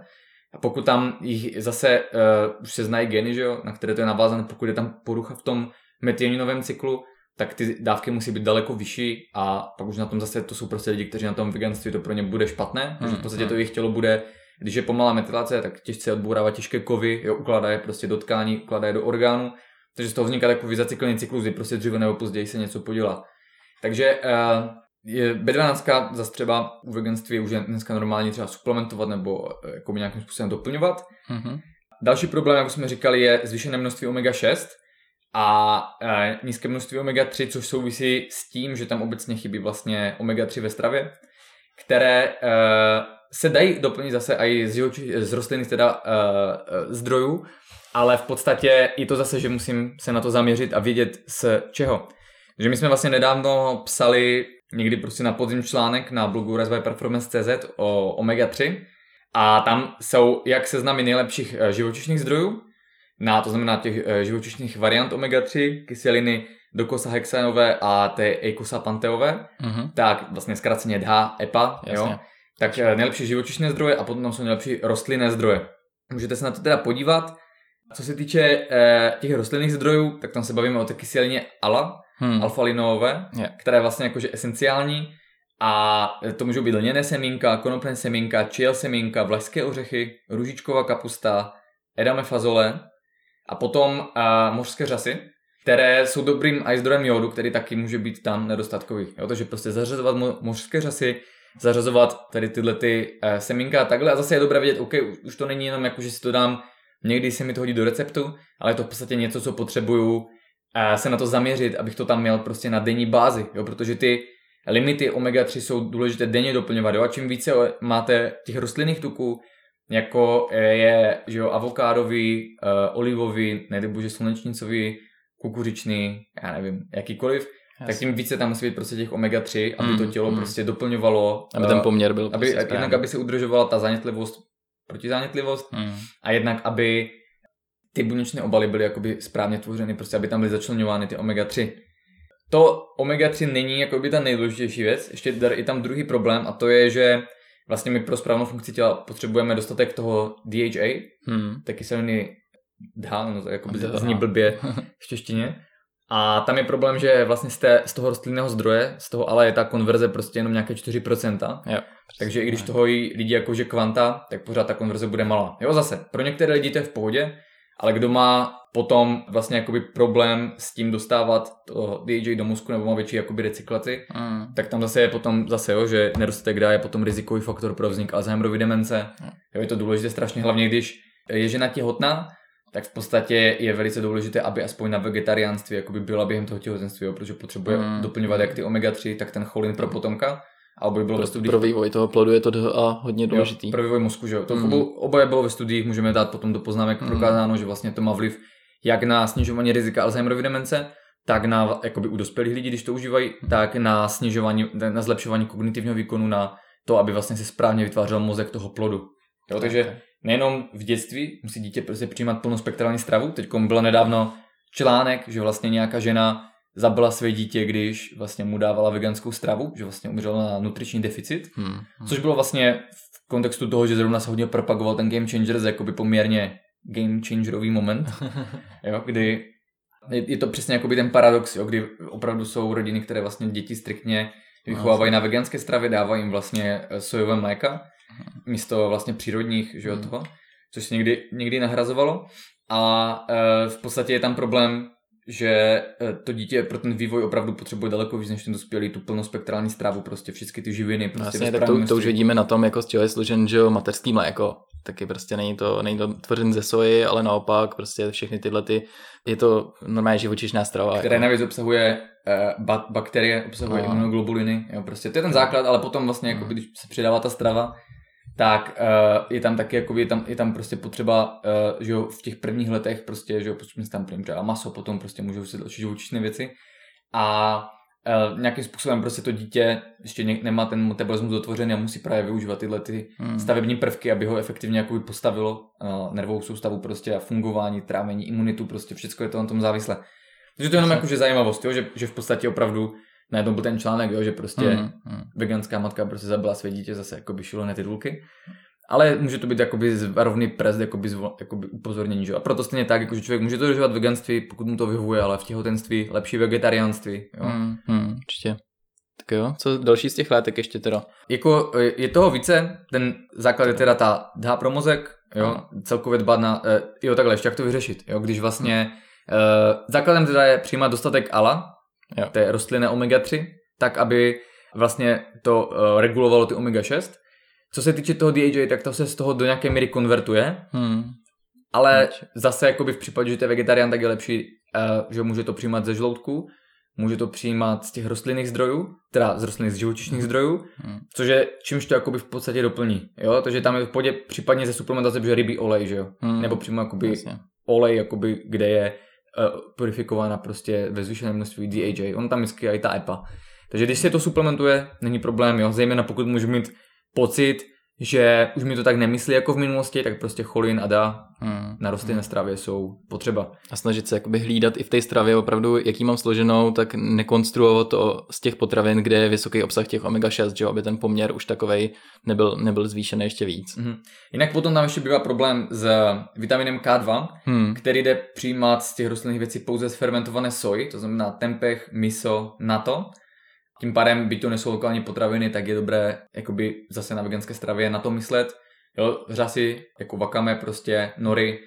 A pokud tam jich zase uh, už se znají geny, že jo, na které to je navázané, pokud je tam porucha v tom metioninovém cyklu, tak ty dávky musí být daleko vyšší a pak už na tom zase to jsou prostě lidi, kteří na tom veganství to pro ně bude špatné, protože v podstatě to jejich tělo bude, když je pomalá metylace, tak těžce odbourává těžké kovy, jo, ukládá je prostě do tkání, ukládá je do orgánu, takže z toho vzniká takový zacyklený cyklus, kdy prostě dříve nebo později se něco podělá. Takže uh, je B12 zase třeba u veganství už je dneska normálně třeba suplementovat nebo uh, jakoby nějakým způsobem doplňovat. Mhm. Další problém, jak už jsme říkali, je zvýšené množství omega-6 a e, nízké množství omega-3, což souvisí s tím, že tam obecně chybí vlastně omega-3 ve stravě. které uh, se dají doplnit zase i z, živoči- z rostlinných teda uh, uh, zdrojů, ale v podstatě i to zase, že musím se na to zaměřit a vědět z čeho. Takže my jsme vlastně nedávno psali někdy prostě na podzim článek na blogu Performance.cz o omega-3 a tam jsou jak seznamy nejlepších živočišných zdrojů, na, to znamená těch živočišných variant omega-3, kyseliny dokosahexanové a ty eikosapanteové, mm-hmm. tak vlastně zkráceně DHA, EPA, Jasně. jo. Tak nejlepší živočišné zdroje a potom jsou nejlepší rostlinné zdroje. Můžete se na to teda podívat. Co se týče eh, těch rostlinných zdrojů, tak tam se bavíme o té kyselině ALA, hmm. alfa-linoové, yeah. která je vlastně jakože esenciální a to můžou být lněné semínka, konopné semínka, čiel semínka, vlašské ořechy, růžičková kapusta, edame fazole a potom uh, mořské řasy, které jsou dobrým i zdrojem jodu, který taky může být tam nedostatkový. Jo, takže prostě zařazovat mo- mořské řasy, zařazovat tady tyhle ty uh, semínka a takhle. A zase je dobré vědět, OK, už to není jenom jako, že si to dám, někdy se mi to hodí do receptu, ale je to v podstatě něco, co potřebuju se na to zaměřit, abych to tam měl prostě na denní bázi, jo, protože ty limity omega-3 jsou důležité denně doplňovat, jo, a čím více máte těch rostlinných tuků, jako je že jo, avokádový, uh, olivový, nedebože slunečnicový, kukuřičný, já nevím, jakýkoliv, Jasně. tak tím více tam musí být prostě těch omega-3, aby mm, to tělo mm. prostě doplňovalo. Aby ten poměr byl aby, prostě Jednak, aby se udržovala ta zánětlivost, protizánětlivost, mm. a jednak, aby ty buněčné obaly byly jakoby správně tvořeny, prostě aby tam byly začlenovány ty omega-3. To omega-3 není jakoby ta nejdůležitější věc, ještě i tam druhý problém a to je, že vlastně my pro správnou funkci těla potřebujeme dostatek toho DHA, hmm. té kyseliny DHA, no to jakoby zní blbě v češtině. A tam je problém, že vlastně z, té, z toho rostlinného zdroje, z toho ale je ta konverze prostě jenom nějaké 4%. Jo, Takže i když toho jí lidi jakože kvanta, tak pořád ta konverze bude malá. Jo, zase, pro některé lidi to je v pohodě, ale kdo má potom vlastně jakoby problém s tím dostávat to DJ do mozku nebo má větší jakoby recyklaci, mm. tak tam zase je potom zase, jo, že nedostatek dá je potom rizikový faktor pro vznik Alzheimerovy demence. Mm. Jo, je to důležité strašně, hlavně když je žena těhotná, tak v podstatě je velice důležité, aby aspoň na vegetariánství jakoby byla během toho těhotenství, jo, protože potřebuje mm. doplňovat jak ty omega-3, tak ten cholin pro potomka. A oboje bylo pro, ve studiích. Pro vývoj toho plodu je to a hodně důležitý. Jo, pro vývoj mozku, že jo. To mm. oboje bylo ve studiích, můžeme dát potom do poznámek mm. prokázáno, že vlastně to má vliv jak na snižování rizika Alzheimerovy demence, tak na, jakoby u dospělých lidí, když to užívají, tak na snižování, na zlepšování kognitivního výkonu, na to, aby vlastně se správně vytvářel mozek toho plodu. Jo, takže nejenom v dětství musí dítě prostě přijímat plnospektrální stravu. Teď bylo nedávno článek, že vlastně nějaká žena zabila své dítě, když vlastně mu dávala veganskou stravu, že vlastně umřela na nutriční deficit, hmm, hmm. což bylo vlastně v kontextu toho, že zrovna se hodně propagoval ten Game Changers jakoby poměrně game changerový moment, jo, kdy je, je to přesně jako by ten paradox, jo, kdy opravdu jsou rodiny, které vlastně děti striktně vychovávají na veganské stravě, dávají jim vlastně sojové mléka místo vlastně přírodních, že jo, hmm. toho, což se někdy, někdy nahrazovalo a e, v podstatě je tam problém, že e, to dítě pro ten vývoj opravdu potřebuje daleko víc než ten dospělý, tu plnospektrální strávu, prostě všechny ty živiny. Prostě Vlastně, tak to, to, už vidíme na tom, jako z čeho je složen, že jo, mateřský mléko taky prostě není to, není to tvořen ze soji, ale naopak prostě všechny tyhle ty, je to normálně živočišná strava. Které jako. navíc obsahuje uh, ba- bakterie, obsahuje no. imunoglobuliny, jo, prostě to je ten základ, ale potom vlastně, jako když se přidává ta strava, tak uh, je tam taky, jako je tam, je tam prostě potřeba, uh, že jo, v těch prvních letech prostě, že jo, prostě tam třeba maso, potom prostě můžou se další živočišné věci a uh, nějakým způsobem prostě to dítě ještě ne, nemá ten metabolismus dotvořený a musí právě využívat tyhle ty hmm. stavební prvky, aby ho efektivně jako postavilo uh, nervovou soustavu prostě a fungování, trávení, imunitu, prostě všechno je to na tom závislé. Takže to je jenom jakože zajímavost, jo, že, že v podstatě opravdu najednou byl ten článek, jo, že prostě mm, mm. veganská matka prostě zabila své dítě zase jako šílené titulky. Ale může to být jakoby rovný prest, jakoby, zvol, jakoby upozornění, že? A proto stejně tak, jako, že člověk může to dožívat veganství, pokud mu to vyhovuje, ale v těhotenství lepší vegetariánství. Jo? Mm, mm, určitě. Tak jo, co další z těch látek ještě teda? Jako je toho více, ten základ je teda ta dá pro mozek, jo, Aha. celkově dbat na, uh, jo takhle, ještě jak to vyřešit, jo, když vlastně, uh, základem teda je přijímat dostatek ALA, jo. té rostlinné omega-3, tak aby vlastně to uh, regulovalo ty omega-6, co se týče toho DHA, tak to se z toho do nějaké míry konvertuje, hmm. ale Neč. zase jakoby v případě, že to je vegetarián, tak je lepší, uh, že může to přijímat ze žloutku, může to přijímat z těch rostlinných zdrojů, teda z rostlinných z živočišných zdrojů, Hmm. což je čímž to jakoby v podstatě doplní. Jo? Takže tam je v podě případně ze suplementace, že rybí olej, že jo? Hmm. Nebo přímo jakoby Jasně. olej, jakoby, kde je purifikována prostě ve zvýšeném množství DHA. On tam vždycky i ta EPA. Takže když se to suplementuje, není problém, jo. Zejména pokud můžu mít pocit, že už mi to tak nemyslí jako v minulosti, tak prostě cholin a dá Hmm. na rostlinné stravě jsou potřeba. A snažit se jakoby hlídat i v té stravě opravdu, jaký mám složenou, tak nekonstruovat to z těch potravin, kde je vysoký obsah těch omega-6, že aby ten poměr už takovej nebyl, nebyl zvýšený ještě víc. Mhm. Jinak potom tam ještě bývá problém s vitaminem K2, Hmm. který jde přijímat z těch rostlinných věcí pouze z fermentované soji, to znamená tempeh, miso, nato. Tím pádem, byť to nejsou lokální potraviny, tak je dobré jakoby zase na veganské stravě na to myslet. Jo, řasy, jako wakame, prostě nori,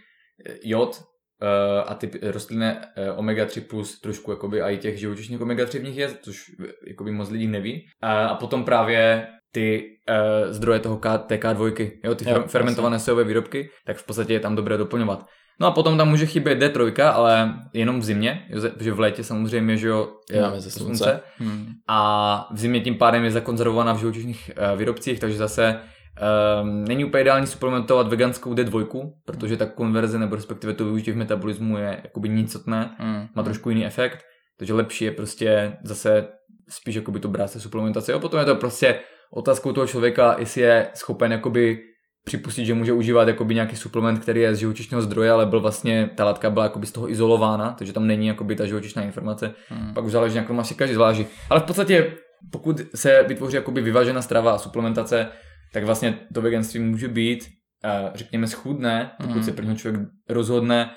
eh, jod eh, a ty rostlinné eh, omega-3 plus trošku jakoby i těch živočišných omega-3 v nich je, což jakoby moc lidí neví. A, a potom právě ty uh, zdroje toho K, té K2, jo, ty Jo, fer- fermentované sojové výrobky, tak v podstatě je tam dobré doplňovat. No a potom tam může chybět D3, ale jenom v zimě, jo, ze- že v létě samozřejmě, že jo, je Máme ze slunce. Hmm. a v zimě tím pádem je zakonzervovaná v živočišných uh, výrobcích, takže zase um, není úplně ideální suplementovat veganskou D2, protože ta konverze nebo respektive to využití v metabolismu je jakoby nicotné, Hmm. má trošku jiný efekt, takže lepší je prostě zase spíš jakoby to brát se suplementace. A potom je to prostě otázkou toho člověka, jestli je schopen jakoby připustit, že může užívat jakoby nějaký suplement, který je z živočišného zdroje, ale byl vlastně, ta látka byla jakoby z toho izolována, takže tam není jakoby ta živočišná informace. Hmm. Pak už záleží, jak to má si každý zváží. Ale v podstatě, pokud se vytvoří jakoby vyvážená strava a suplementace, tak vlastně to veganství může být, eh, řekněme, schůdné, pokud Mhm. se pro něho člověk rozhodne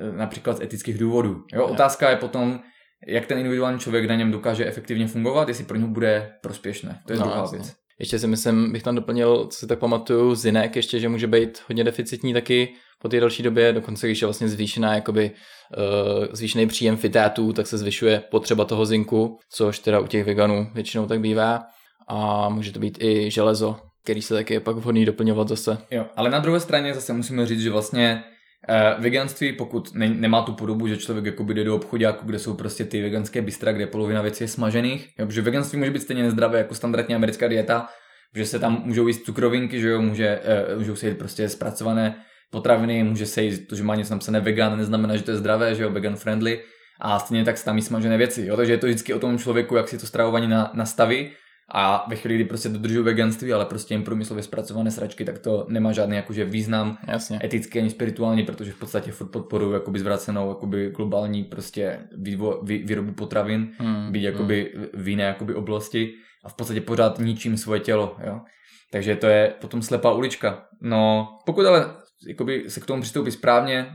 eh, například z etických důvodů. Jo, Jo. otázka je potom, jak ten individuální člověk na něm dokáže efektivně fungovat, jestli pro něho bude prospěšné. To je No, druhá jasně. věc. Ještě si myslím, bych tam doplnil, co si tak pamatuju, zinek ještě, že může být hodně deficitní taky po té další době, dokonce když je vlastně zvýšená, jakoby uh, zvýšený příjem fitátů, tak se zvyšuje potřeba toho zinku, což teda u těch veganů většinou tak bývá. A může to být i železo, který se taky je pak vhodný doplňovat zase. Jo, ale na druhé straně zase musíme říct, že vlastně uh, veganství, pokud ne, nemá tu podobu, že člověk jakoby jde do obchodáku, kde jsou prostě ty veganské bystra, kde polovina věcí je smažených, jo, protože veganství může být stejně nezdravé jako standardní americká dieta, že se tam můžou jíst cukrovinky, že jo, může, uh, můžou se jíst prostě zpracované potraviny, může se jíst to, že má něco napsané vegan, neznamená, že to je zdravé, že jo, vegan friendly, a stejně tak se tam jí smažené věci, jo, takže je to vždycky o tom člověku, jak si to stravování na, nastaví, a ve chvíli, kdy prostě dodržují veganství, ale prostě jim průmyslově zpracované sračky, tak to nemá žádný jakože význam Jasně. etický ani spirituální, protože v podstatě furt podporují jakoby zvracenou jakoby globální prostě vývo, vý, výrobu potravin, Hmm. být jakoby v jiné jakoby oblasti a v podstatě pořád ničím svoje tělo, jo. Takže to je potom slepá ulička. No, pokud ale jakoby se k tomu přistoupí správně,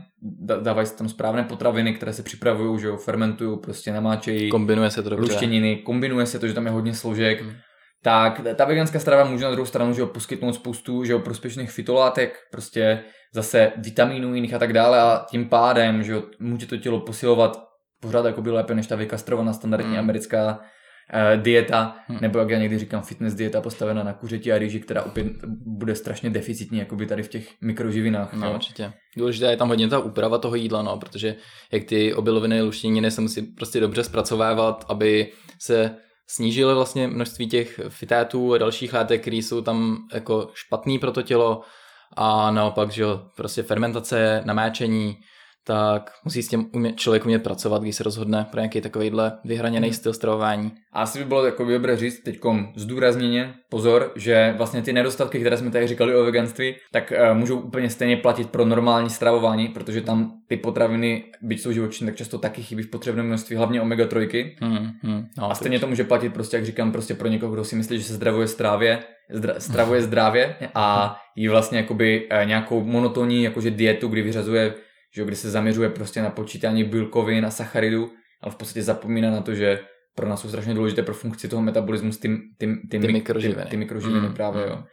dávají se tam správné potraviny, které se připravují, že jo, fermentují, prostě namáčejí, Kombinuje se to dobře. luštěniny, kombinuje se to, že tam je hodně složek, Hmm. tak ta veganská strava může na druhou stranu že jo, poskytnout spoustu že jo, prospěšných fytolátek, prostě zase vitamínů jiných a tak dále a tím pádem že jo, může to tělo posilovat pořád jakoby lépe než ta vykastrovaná standardní Mm. americká dieta, Mm. nebo jak já někdy říkám fitness dieta postavená na kuřeti a rýži, která opět bude strašně deficitní jakoby tady v těch mikroživinách. No, jo. určitě. Důležité je tam hodně ta úprava toho jídla, no, protože jak ty obiloviny, luštěniny se musí prostě dobře zpracovávat, aby se snížily vlastně množství těch fitátů a dalších látek, které jsou tam jako špatný pro to tělo a naopak, že jo, prostě fermentace, namáčení, tak musí s tím umět, člověk umět pracovat, když se rozhodne pro nějaký takovýhle vyhraněný Mhm. styl stravování. A asi by bylo jako dobré říct teď zdůrazněně, pozor, že vlastně ty nedostatky, které jsme tady říkali o veganství, tak uh, můžou úplně stejně platit pro normální stravování, protože tam ty potraviny, byť jsou živočišné, tak často taky chybí v potřebném množství, hlavně omega-3. Hmm, hmm, no, A stejně to může platit prostě, jak říkám, prostě pro někoho, kdo si myslí, že se zdravuje strávě, zdra, stravuje zdravě a jí vlastně jakoby eh, nějakou monotonní jakože dietu, kdy vyřazuje, že kdy se zaměřuje prostě na počítání bílkovin a sacharidů, ale v podstatě zapomíná na to, že pro nás jsou strašně důležité pro funkci toho metabolismu ty, ty, ty, Ty mik- mikroživiny. Ty, ty mikroživiny Mm, právě, mm. jo.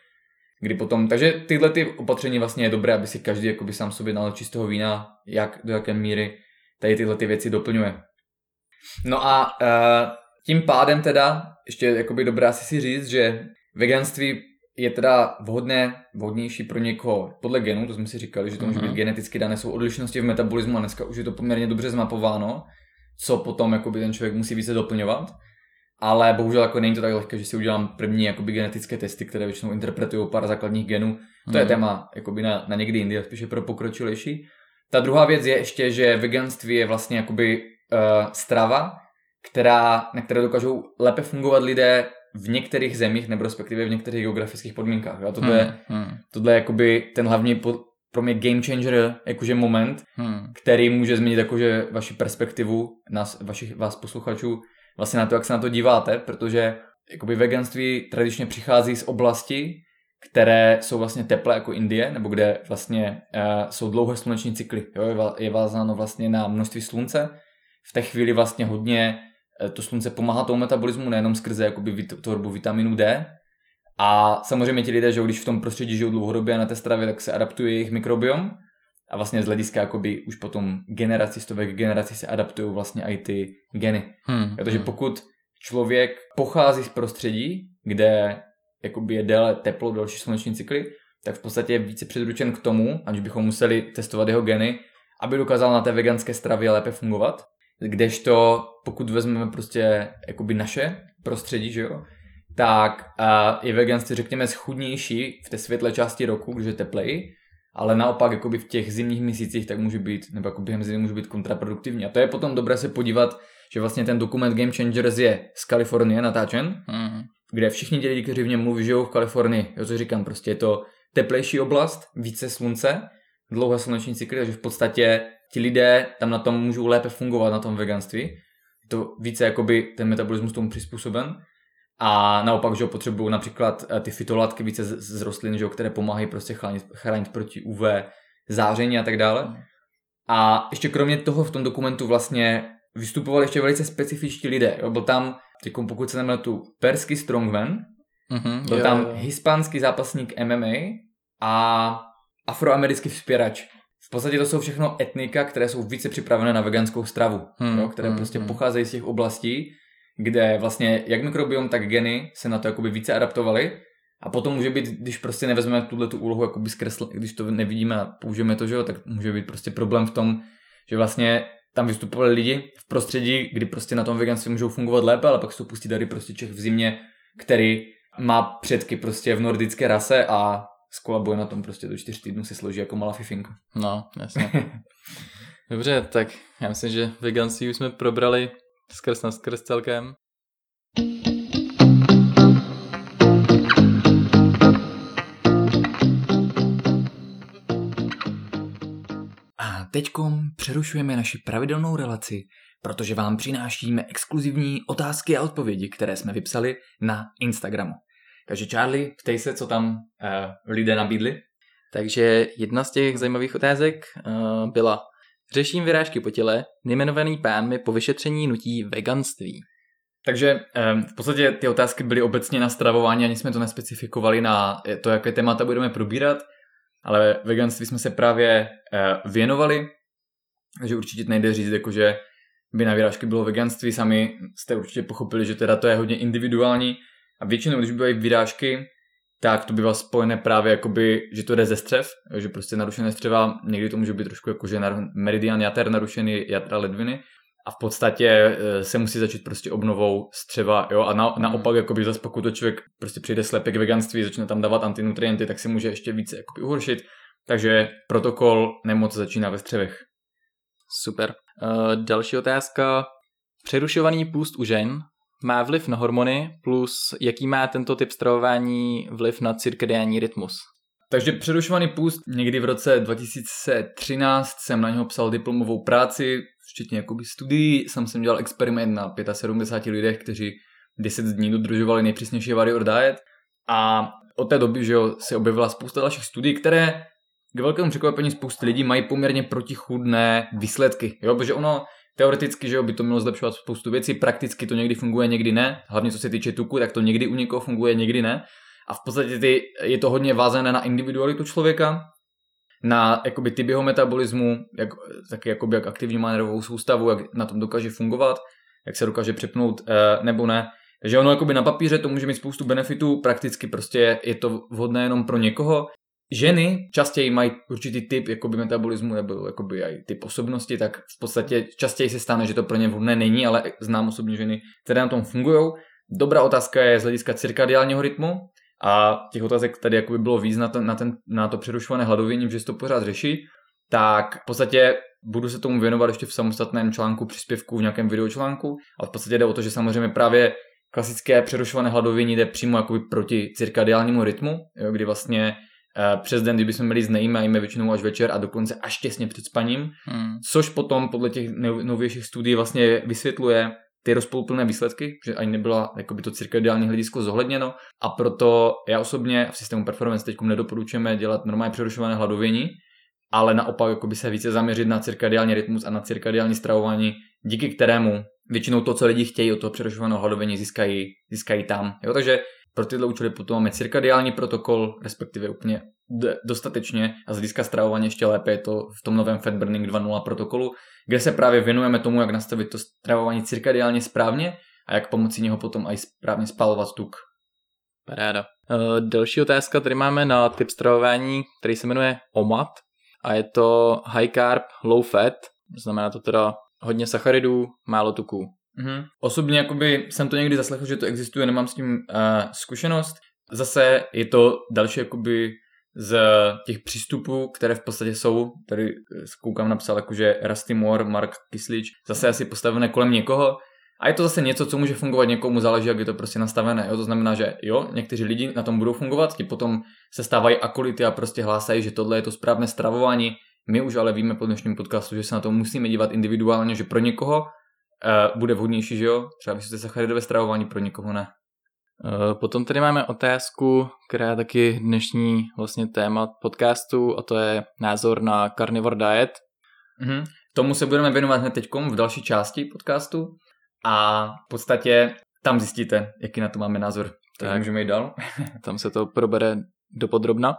Kdy potom, takže tyhle ty opatření vlastně je dobré, aby si každý jakoby sám sobě nalil čistého vína, jak, do jaké míry tady tyhle ty věci doplňuje. No a uh, tím pádem teda, ještě jakoby dobré asi si říct, že veganství je teda vhodné, vhodnější pro někoho podle genů, to jsme si říkali, že to může Mhm. být geneticky dané, jsou odlišnosti v metabolismu a dneska už je to poměrně dobře zmapováno, co potom jakoby ten člověk musí více doplňovat. Ale bohužel jako není to tak lehké, že si udělám první jakoby genetické testy, které většinou interpretují pár základních genů. To je Mhm. téma jakoby na, na někdy jindy, spíše pro pokročilejší. Ta druhá věc je ještě, že veganství je vlastně jakoby uh, strava, která, na které dokážou lépe fungovat lidé v některých zemích, nebo respektive v některých geografických podmínkách. Jo? Tohle, je, hmm, tohle je jakoby ten hlavní po, pro mě game changer, jakože moment, hmm, který může změnit jakože vaši perspektivu, nás, vašich, vás posluchačů, vlastně na to, jak se na to díváte, protože jakoby veganství tradičně přichází z oblasti, které jsou vlastně teplé jako Indie, nebo kde vlastně uh, jsou dlouhé sluneční cykly. Jo? Je, je vázáno vlastně na množství slunce. V té chvíli vlastně hodně to slunce pomáhá tomu metabolismu, nejenom skrze jakoby tvorbu vitaminu D. A samozřejmě ti lidé, že když v tom prostředí žijou dlouhodobě a na té stravě, tak se adaptuje jejich mikrobiom. A vlastně z hlediska jakoby už potom generací, stovek generací se adaptují vlastně i ty geny. hmm, Protože hmm. pokud člověk pochází z prostředí, kde jakoby je déle teplo, delší sluneční cykly, tak v podstatě je více předručen k tomu, aniž bychom museli testovat jeho geny, aby dokázal na té veganské stravě lépe fungovat. Kdežto pokud vezmeme prostě jakoby naše prostředí, že jo, tak uh, je veganství řekněme schudnější v té světlé části roku, když je tepleji, ale naopak jakoby v těch zimních měsících tak může být, nebo jako během zimy může být kontraproduktivní. A to je potom dobré se podívat, že vlastně ten dokument Game Changers je z Kalifornie natáčen, Hmm, kde všichni ti lidi, kteří v něm mluví, žijou v Kalifornii. Jo, co říkám, prostě je to teplejší oblast, více slunce, dlouhé sluneční cykly, takže v podstatě ti lidé tam na tom můžou lépe fungovat na tom veganství. Je to více jakoby ten metabolismus tomu přizpůsoben. A naopak, že potřebují například eh, ty fitolátky více z, z rostlin, že které pomáhají prostě chránit, chránit proti UV záření a tak dále. A ještě kromě toho v tom dokumentu vlastně vystupovali ještě velice specifičtí lidé. Jo. Byl tam, teď pokud se tu perský strongman, mhm, byl jo, tam jo. hispánský zápasník MMA a afroamerický vzpěrač. V podstatě to jsou všechno etnika, které jsou více připravené na veganskou stravu, Hmm, jo, které hmm, prostě hmm. pocházejí z těch oblastí, kde vlastně jak mikrobiom, tak geny se na to jakoby více adaptovaly. A potom může být, když prostě nevezmeme tuhle tu úlohu jakoby zkresl, když to nevidíme a použijeme to, že jo, tak může být prostě problém v tom, že vlastně tam vystupovali lidi v prostředí, kdy prostě na tom veganství můžou fungovat lépe, ale pak se to pustí tady prostě Čech v zimě, který má předky prostě v nordické rase a skolabuje na tom prostě do čtyř týdnů se složí jako malá fifinka. No, jasně. Dobře, tak já myslím, že veganství už jsme probrali skrz na skrz celkem. A teďkom přerušujeme naši pravidelnou relaci, protože vám přinášíme exkluzivní otázky a odpovědi, které jsme vypsali na Instagramu. Takže Charlie, ptej se, co tam uh, lidé nabídli. Takže jedna z těch zajímavých otázek uh, byla Řeším vyrážky po těle, nejmenovaný pán mi po vyšetření nutí veganství. Takže um, v podstatě ty otázky byly obecně na stravování, ani jsme to nespecifikovali na to, jaké témata budeme probírat, ale veganství jsme se právě uh, věnovali, takže určitě nejde říct, jako že by na vyrážky bylo veganství, sami jste určitě pochopili, že teda to je hodně individuální a většinou, když bývají vyrážky, tak to bývá spojené právě jakoby, že to jde ze střev, že prostě narušené střeva, někdy to může být trošku jako, že meridian jater narušený, jatra ledviny a v podstatě e, se musí začít prostě obnovou střeva, jo, a na, naopak, jakoby zase pokud to člověk prostě přijde slepě k veganství, začne tam dávat antinutrienty, tak si může ještě více jakoby uhoršit, takže protokol nemoc začíná ve střevech. Super. Uh, další otázka. Přerušovaný půst u žen má vliv na hormony, plus jaký má tento typ stravování vliv na cirkadiální rytmus? Takže přerušovaný půst někdy v roce 2013 jsem na něho psal diplomovou práci, včetně jakoby studií, jsem jsem dělal experiment na 75 lidech, kteří 10 dní dodržovali nejpřísnější warrior diet a od té doby že jo, se objevila spousta dalších studií, které k velkému překvapení spousty lidí mají poměrně protichůdné výsledky, jo, protože ono teoreticky, že jo, by to mělo zlepšovat spoustu věcí, prakticky to někdy funguje, někdy ne, hlavně co se týče tuku, tak to někdy u někoho funguje, někdy ne. A v podstatě ty, je to hodně vázané na individualitu člověka, na jakoby typ jeho metabolismu, jak, taky jakoby jak aktivní má nervovou soustavu, jak na tom dokáže fungovat, jak se dokáže přepnout e, nebo ne. Takže ono jakoby na papíře to může mít spoustu benefitů, prakticky prostě je to vhodné jenom pro někoho. Ženy častěji mají určitý typ jakoby metabolismu nebo jakoby aj typ osobnosti, tak v podstatě častěji se stane, že to pro ně vhodné není, ale znám osobně ženy, které na tom fungují. Dobrá otázka je z hlediska cirkadiálního rytmu a těch otázek tady jakoby bylo víc na to, na, ten, na to přerušované hladovění, že se to pořád řeší, tak v podstatě budu se tomu věnovat ještě v samostatném článku příspěvku v nějakém videočlánku, ale v podstatě jde o to, že samozřejmě právě klasické přerušované hladovění jde přímo jakoby proti cirkadiálnímu rytmu, jo, kdy vlastně přes den, kdybychom měli znejíme, většinou až večer a dokonce až těsně před spaním, hmm. což potom podle těch novějších studií vlastně vysvětluje ty rozpoluplné výsledky, že ani nebyla jakoby to cirkadiální hledisko zohledněno a proto já osobně v systému performance teď nedoporučujeme dělat normálně přerušované hladovění, ale naopak jakoby se více zaměřit na cirkadiální rytmus a na cirkadiální stravování, díky kterému většinou to, co lidi chtějí od toho přerušovaného hladovení, získají, získají tam. Jo? Takže pro tyhle účely potom máme cirkadiální protokol, respektive úplně dostatečně a z hlediska stravování ještě lépe je to v tom novém Fat Burning 2.0 protokolu, kde se právě věnujeme tomu, jak nastavit to stravování cirkadiálně správně a jak pomocí něho potom i správně spalovat tuk. Paráda. Uh, další otázka tady máme na typ stravování, který se jmenuje OMAT a je to high carb, low fat, znamená to teda hodně sacharidů, málo tuků. Mm-hmm. Osobně jakoby jsem to někdy zaslechl, že to existuje, nemám s tím uh, zkušenost. Zase je to další jakoby z těch přístupů, které v podstatě jsou, tady koukám napsal jakože Rusty Moore, Mark Kislič, zase asi postavené kolem někoho, a je to zase něco, co může fungovat někomu, záleží, jak je to prostě nastavené. Jo? To znamená, že jo, někteří lidi na tom budou fungovat, ti potom se stávají akolity a prostě hlásají, že tohle je to správné stravování. My už ale víme po dnešním podcastu, že se na to musíme dívat individuálně, že pro někoho uh, bude vhodnější, že jo, třeba vysoké sacharidové stravování, pro někoho ne. Uh, potom tady máme otázku, která je taky dnešní vlastně téma podcastu a to je názor na carnivore diet. Mm-hmm. Tomu se budeme věnovat hned teď v další části podcastu a v podstatě tam zjistíte, jaký na to máme názor. Tak, tak můžeme jít dál. tam se to probere dopodrobna.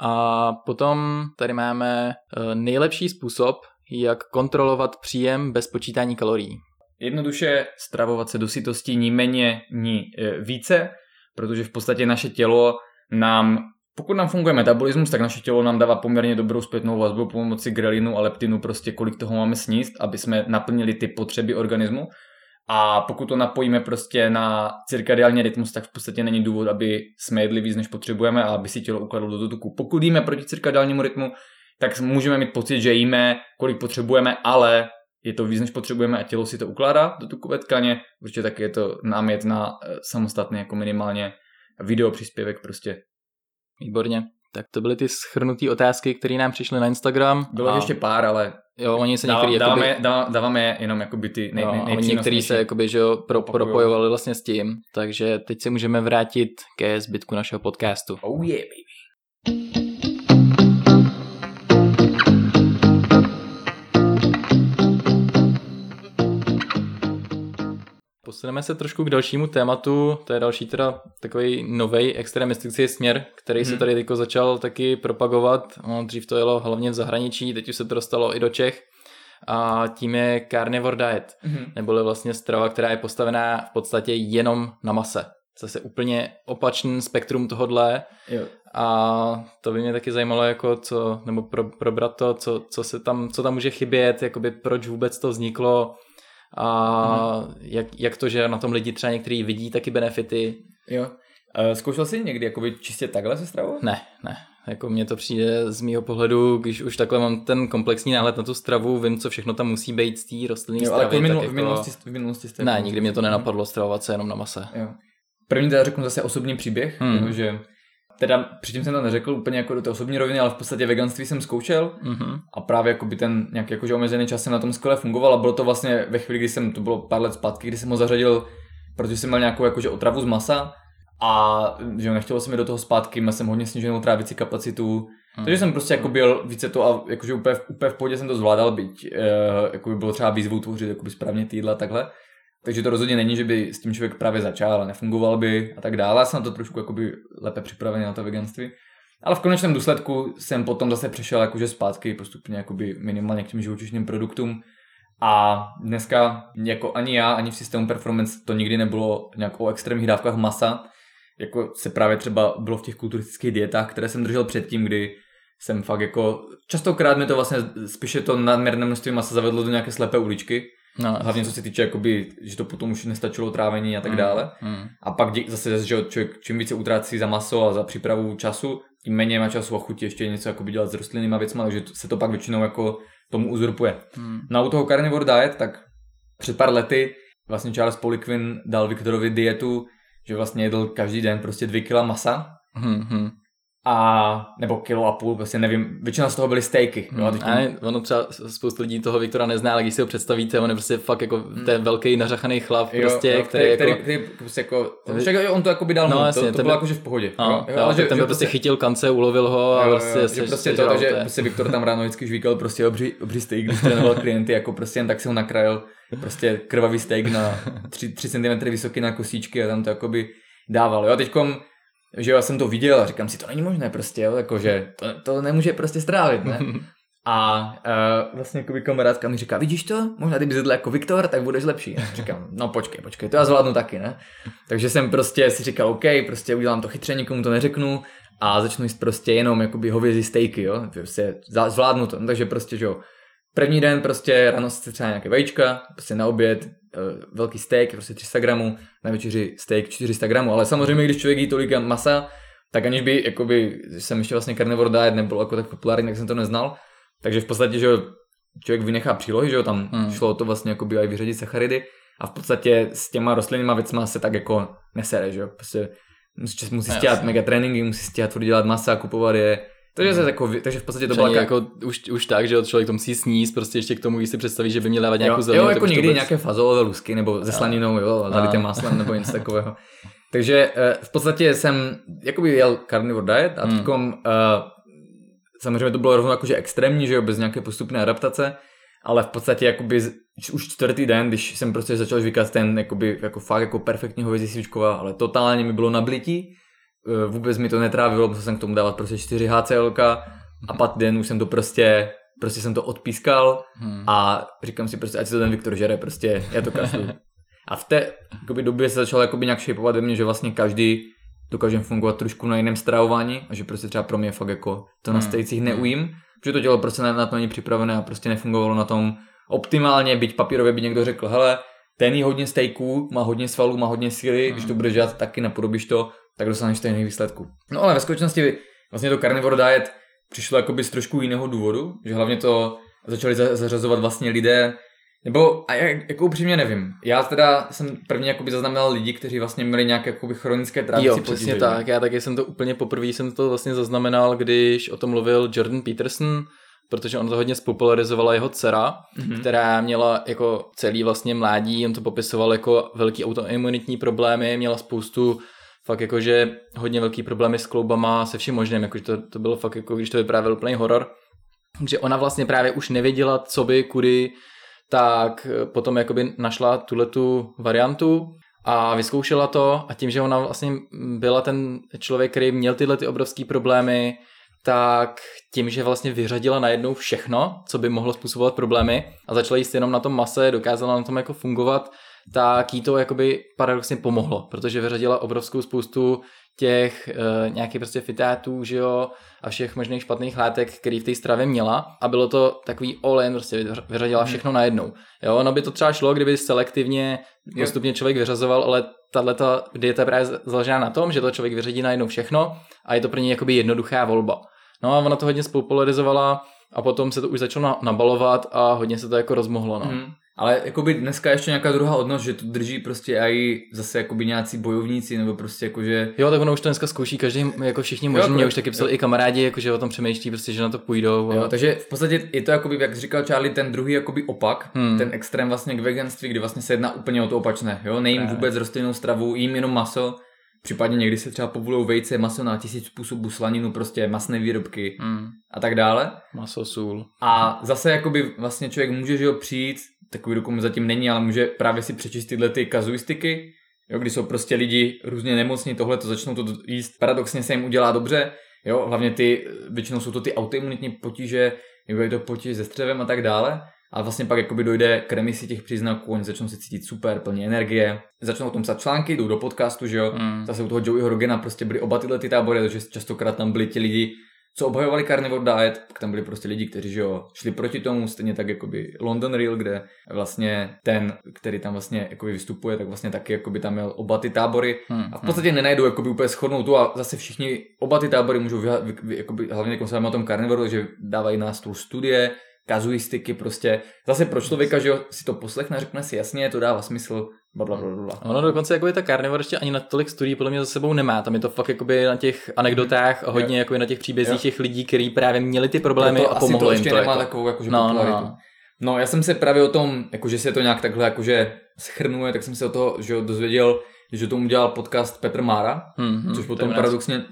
A potom tady máme eh, nejlepší způsob, jak kontrolovat příjem bez počítání kalorií. Jednoduše stravovat se do sytosti ní méně, ní eh, více, protože v podstatě naše tělo nám pokud nám funguje metabolismus, tak naše tělo nám dává poměrně dobrou zpětnou vazbu pomocí grelinu a leptinu, prostě kolik toho máme sníst, aby jsme naplnili ty potřeby organismu. A pokud to napojíme prostě na cirkadiální rytmus, tak v podstatě není důvod, aby jsme jedli víc, než potřebujeme a aby si tělo ukladlo do tuku. Pokud jíme proti cirkadiálnímu rytmu, tak můžeme mít pocit, že jíme, kolik potřebujeme, ale je to víc, než potřebujeme a tělo si to ukládá do tukové tkaně. Určitě taky je to námět na eh, samostatný jako minimálně video příspěvek prostě. Výborně. Tak to byly ty schrnutý otázky, které nám přišly na Instagram. Bylo a... ještě pár, ale Jo, oni se některý dáváme, jakoby, dáváme jenom jakoby ty nej, nej, nej některý se jakoby, že jo, pro, propojovali vlastně s tím, takže teď se můžeme vrátit ke zbytku našeho podcastu. Oh yeah, baby. Posuneme se trošku k dalšímu tématu, to je další teda takový nový extremistický směr, který hmm. se mhm. tady jako začal taky propagovat. No, dřív to jelo hlavně v zahraničí, teď už se to dostalo i do Čech. A tím je carnivore diet, hmm. neboli vlastně strava, která je postavená v podstatě jenom na mase. Zase úplně opačný spektrum tohodle. Jo. A to by mě taky zajímalo, jako co, nebo pro, probrat to, co, co, se tam, co tam může chybět, jakoby proč vůbec to vzniklo, a hmm. jak, jak to, že na tom lidi třeba některý vidí taky benefity. Jo. Zkoušel jsi někdy jakoby čistě takhle se stravovat? Ne, ne. Jako mně to přijde z mýho pohledu, když už takhle mám ten komplexní náhled na tu stravu, vím, co všechno tam musí být z té rostlinné stravy. Ale minul, jako... v minulosti, v minulosti jste Ne, nikdy mě to nenapadlo stravovat se jenom na mase. Jo. První teda řeknu zase osobní příběh, hmm. že teda předtím jsem to neřekl úplně jako do té osobní roviny, ale v podstatě veganství jsem zkoušel mm-hmm. a právě jako by ten nějaký jakože omezený čas jsem na tom skvěle fungoval a bylo to vlastně ve chvíli, kdy jsem, to bylo pár let zpátky, kdy jsem ho zařadil, protože jsem měl nějakou jakože otravu z masa a že nechtělo se mi do toho zpátky, měl jsem hodně sníženou trávicí kapacitu, mm. takže jsem prostě jako byl více to a jakože úplně, úplně v pohodě jsem to zvládal, byť e, jako by bylo třeba výzvou tvořit jakoby správně týdla takhle. Takže to rozhodně není, že by s tím člověk právě začal nefungoval by a tak dále. Já jsem na to trošku jakoby lépe připravený na to veganství. Ale v konečném důsledku jsem potom zase přešel jakože zpátky postupně jakoby minimálně k těm živočišným produktům. A dneska jako ani já, ani v systému performance to nikdy nebylo nějak o extrémních dávkách masa. jako se právě třeba bylo v těch kulturistických dietách, které jsem držel předtím, kdy jsem fakt jako, častokrát mi to vlastně spíše to nadměrné množství masa zavedlo do nějaké slepé uličky, No, Hlavně co se týče, jakoby, že to potom už nestačilo trávení a tak mm, dále. Mm. A pak dí, zase, že člověk čím více utrácí za maso a za přípravu času, tím méně má času a chuti ještě něco jakoby dělat s rostlinnými věcmi, takže se to pak většinou jako tomu uzurpuje. Mm. No a u toho carnivore diet, tak před pár lety vlastně Charles Poliquin dal Viktorovi dietu, že vlastně jedl každý den prostě dvě kila masa. Mm-hmm a nebo kilo a půl, prostě nevím, většina z toho byly stejky. Hmm. Jo, a ono třeba spoustu lidí toho Viktora nezná, ale když si ho představíte, on je prostě fakt jako hmm. ten velký nařachaný chlap, jo, prostě, jo, který, který, jako... Který, který, prostě jako, však on to jako by dal no, mu, jasně, to, to bylo jako že v pohodě. No, jo, jo, ale že, ten že prostě chytil kance, ulovil ho a jo, prostě, jo, že prostě to, takže prostě Viktor tam ráno vždycky žvíkal prostě obří, obří steak, když trénoval klienty, jako prostě jen tak si ho nakrajil, prostě krvavý steak na 3, 3 cm vysoký na kosíčky a tam to jakoby dával. Jo, teďkom že já jsem to viděl a říkám si, to není možné prostě, jo, jakože to, to nemůže prostě strávit, ne? A uh, vlastně jako kamarádka mi říká, vidíš to? Možná ty bys jedl jako Viktor, tak budeš lepší. A říkám, no počkej, počkej, to já zvládnu taky, ne? Takže jsem prostě si říkal, OK, prostě udělám to chytře, nikomu to neřeknu a začnu jíst prostě jenom jakoby hovězí stejky, jo? Prostě zvládnu to, no, takže prostě, že jo, První den prostě ráno si třeba nějaké vajíčka, prostě na oběd velký steak, prostě 300 gramů, na večeři steak 400 gramů, ale samozřejmě, když člověk jí tolik masa, tak aniž by, jakoby, jsem ještě vlastně carnivore diet nebyl jako tak populární, tak jsem to neznal, takže v podstatě, že člověk vynechá přílohy, že jo, tam hmm. šlo to vlastně jakoby aj vyřadit sacharidy a v podstatě s těma rostlinnýma věcma se tak jako nesere, že jo, prostě musí, musí stěhat mega tréninky, musí stěhat furt dělat masa, kupovat je, takže, se jako, takže v podstatě to bylo jako už, už tak, že člověk to musí sníst, prostě ještě k tomu, když si představí, že by měl dávat nějakou zeleninu. Jo, jako někdy bude... nějaké fazolové lusky, nebo ze slaninou, jo, zalitým maslem, nebo něco takového. Takže uh, v podstatě jsem jakoby jel carnivore diet a hmm. uh, samozřejmě to bylo rovnou jakože extrémní, že jo, bez nějaké postupné adaptace, ale v podstatě jakoby už čtvrtý den, když jsem prostě začal zvykat ten jakoby, jako fakt jako perfektní hovězí svíčková, ale totálně mi bylo nablití, Eh, vůbec mi to netrávilo, musel jsem k tomu dávat prostě 4 HCL a pak den už jsem to prostě prostě jsem to odpískal hmm. a říkám si prostě, ať si to ten Viktor žere, prostě já to kašlu. A v té jakoby, době se začalo jakoby nějak šejpovat ve mně, že vlastně každý dokáže fungovat trošku na jiném stravování a že prostě třeba pro mě fakt jako to na hmm. stejcích neujím, protože to tělo prostě na, na to není připravené a prostě nefungovalo na tom optimálně, byť papírově by někdo řekl, hele, ten jí hodně stejků, má hodně svalů, má hodně síly, hmm. když to budeš dělat, taky napodobíš to, tak dostaneš stejný výsledku. No ale ve skutečnosti vlastně to carnivore diet přišlo jakoby z trošku jiného důvodu, že hlavně to začali zařazovat vlastně lidé, nebo a jak, jako upřímně nevím. Já teda jsem prvně jakoby zaznamenal lidi, kteří vlastně měli nějaké jakoby chronické trávicí Jo, přesně potíže. tak. Já taky jsem to úplně poprvé jsem to vlastně zaznamenal, když o tom mluvil Jordan Peterson, protože on to hodně spopularizovala jeho dcera, mm-hmm. která měla jako celý vlastně mládí, on to popisoval jako velký autoimunitní problémy, měla spoustu fakt jakože hodně velký problémy s kloubama, se vším možným, jakože to, to bylo fakt jako, když to vyprávěl úplný horor, že ona vlastně právě už nevěděla, co by, kudy, tak potom jakoby našla tuhle tu variantu a vyzkoušela to a tím, že ona vlastně byla ten člověk, který měl tyhle ty obrovské problémy, tak tím, že vlastně vyřadila najednou všechno, co by mohlo způsobovat problémy a začala jíst jenom na tom mase, dokázala na tom jako fungovat, tak jí to jakoby paradoxně pomohlo, protože vyřadila obrovskou spoustu těch e, nějakých prostě fitátů, že jo, a všech možných špatných látek, který v té stravě měla a bylo to takový all in, prostě vyřadila hmm. všechno najednou. Jo, ono by to třeba šlo, kdyby selektivně postupně člověk vyřazoval, ale tahle dieta právě založená na tom, že to člověk vyřadí najednou všechno a je to pro něj jakoby jednoduchá volba. No a ona to hodně spopularizovala a potom se to už začalo nabalovat a hodně se to jako rozmohlo. No. Hmm. Ale jakoby dneska ještě nějaká druhá odnož, že to drží prostě i zase jakoby nějací bojovníci, nebo prostě jakože... Jo, tak ono už to dneska zkouší každý, jako všichni možný, mě už taky psali jo. i kamarádi, jakože o tom přemýšlí, prostě, že na to půjdou. A... Jo, takže v podstatě je to jakoby, jak říkal Charlie, ten druhý jakoby opak, hmm. ten extrém vlastně k veganství, kdy vlastně se jedná úplně o to opačné, jo, nejím vůbec rostlinnou stravu, jím jenom maso, Případně někdy se třeba povolují vejce, maso na tisíc způsobů, slaninu, prostě masné výrobky mm. a tak dále. Maso, sůl. A zase jakoby vlastně člověk může že jo, přijít, takový dokument zatím není, ale může právě si přečíst tyhle ty kazuistiky, jo, kdy jsou prostě lidi různě nemocní, tohle to začnou to jíst, paradoxně se jim udělá dobře, jo, hlavně ty, většinou jsou to ty autoimunitní potíže, nebo je to potíž se střevem a tak dále. a vlastně pak jakoby dojde k remisi těch příznaků, oni začnou se cítit super, plně energie, začnou o tom psát články, jdou do podcastu, že jo, mm. zase u toho Joeyho Rogena prostě byly oba tyhle ty tábory, takže častokrát tam byli ti lidi, co obhajovali carnivore diet, tak tam byli prostě lidi, kteří že jo, šli proti tomu, stejně tak jakoby London Real, kde vlastně ten, který tam vlastně jakoby vystupuje, tak vlastně taky jakoby tam měl oba ty tábory. Hmm, a v podstatě hmm. nenajdu jakoby úplně schodnou tu a zase všichni, oba ty tábory můžou, vy, vy, jakoby, hlavně jako o tom carnivore, že dávají na stůl studie, kazuistiky, prostě. Zase pro člověka, že jo, si to poslechne, řekne si jasně, to dává smysl, bla, bla, bla. Ono dokonce jako je ta Carnivore ještě ani na tolik studií podle mě za sebou nemá. Tam je to fakt jakoby na těch anekdotách a hodně jako na těch příbězích těch lidí, kteří právě měli ty problémy a pomohli to jim to. nemá jako... takovou jakože no, no, no. no, já jsem se právě o tom, jakože se to nějak takhle jakože schrnuje, tak jsem se o toho že dozvěděl, že tomu dělal podcast Petr Mára, hmm, hmm, což potom paradoxně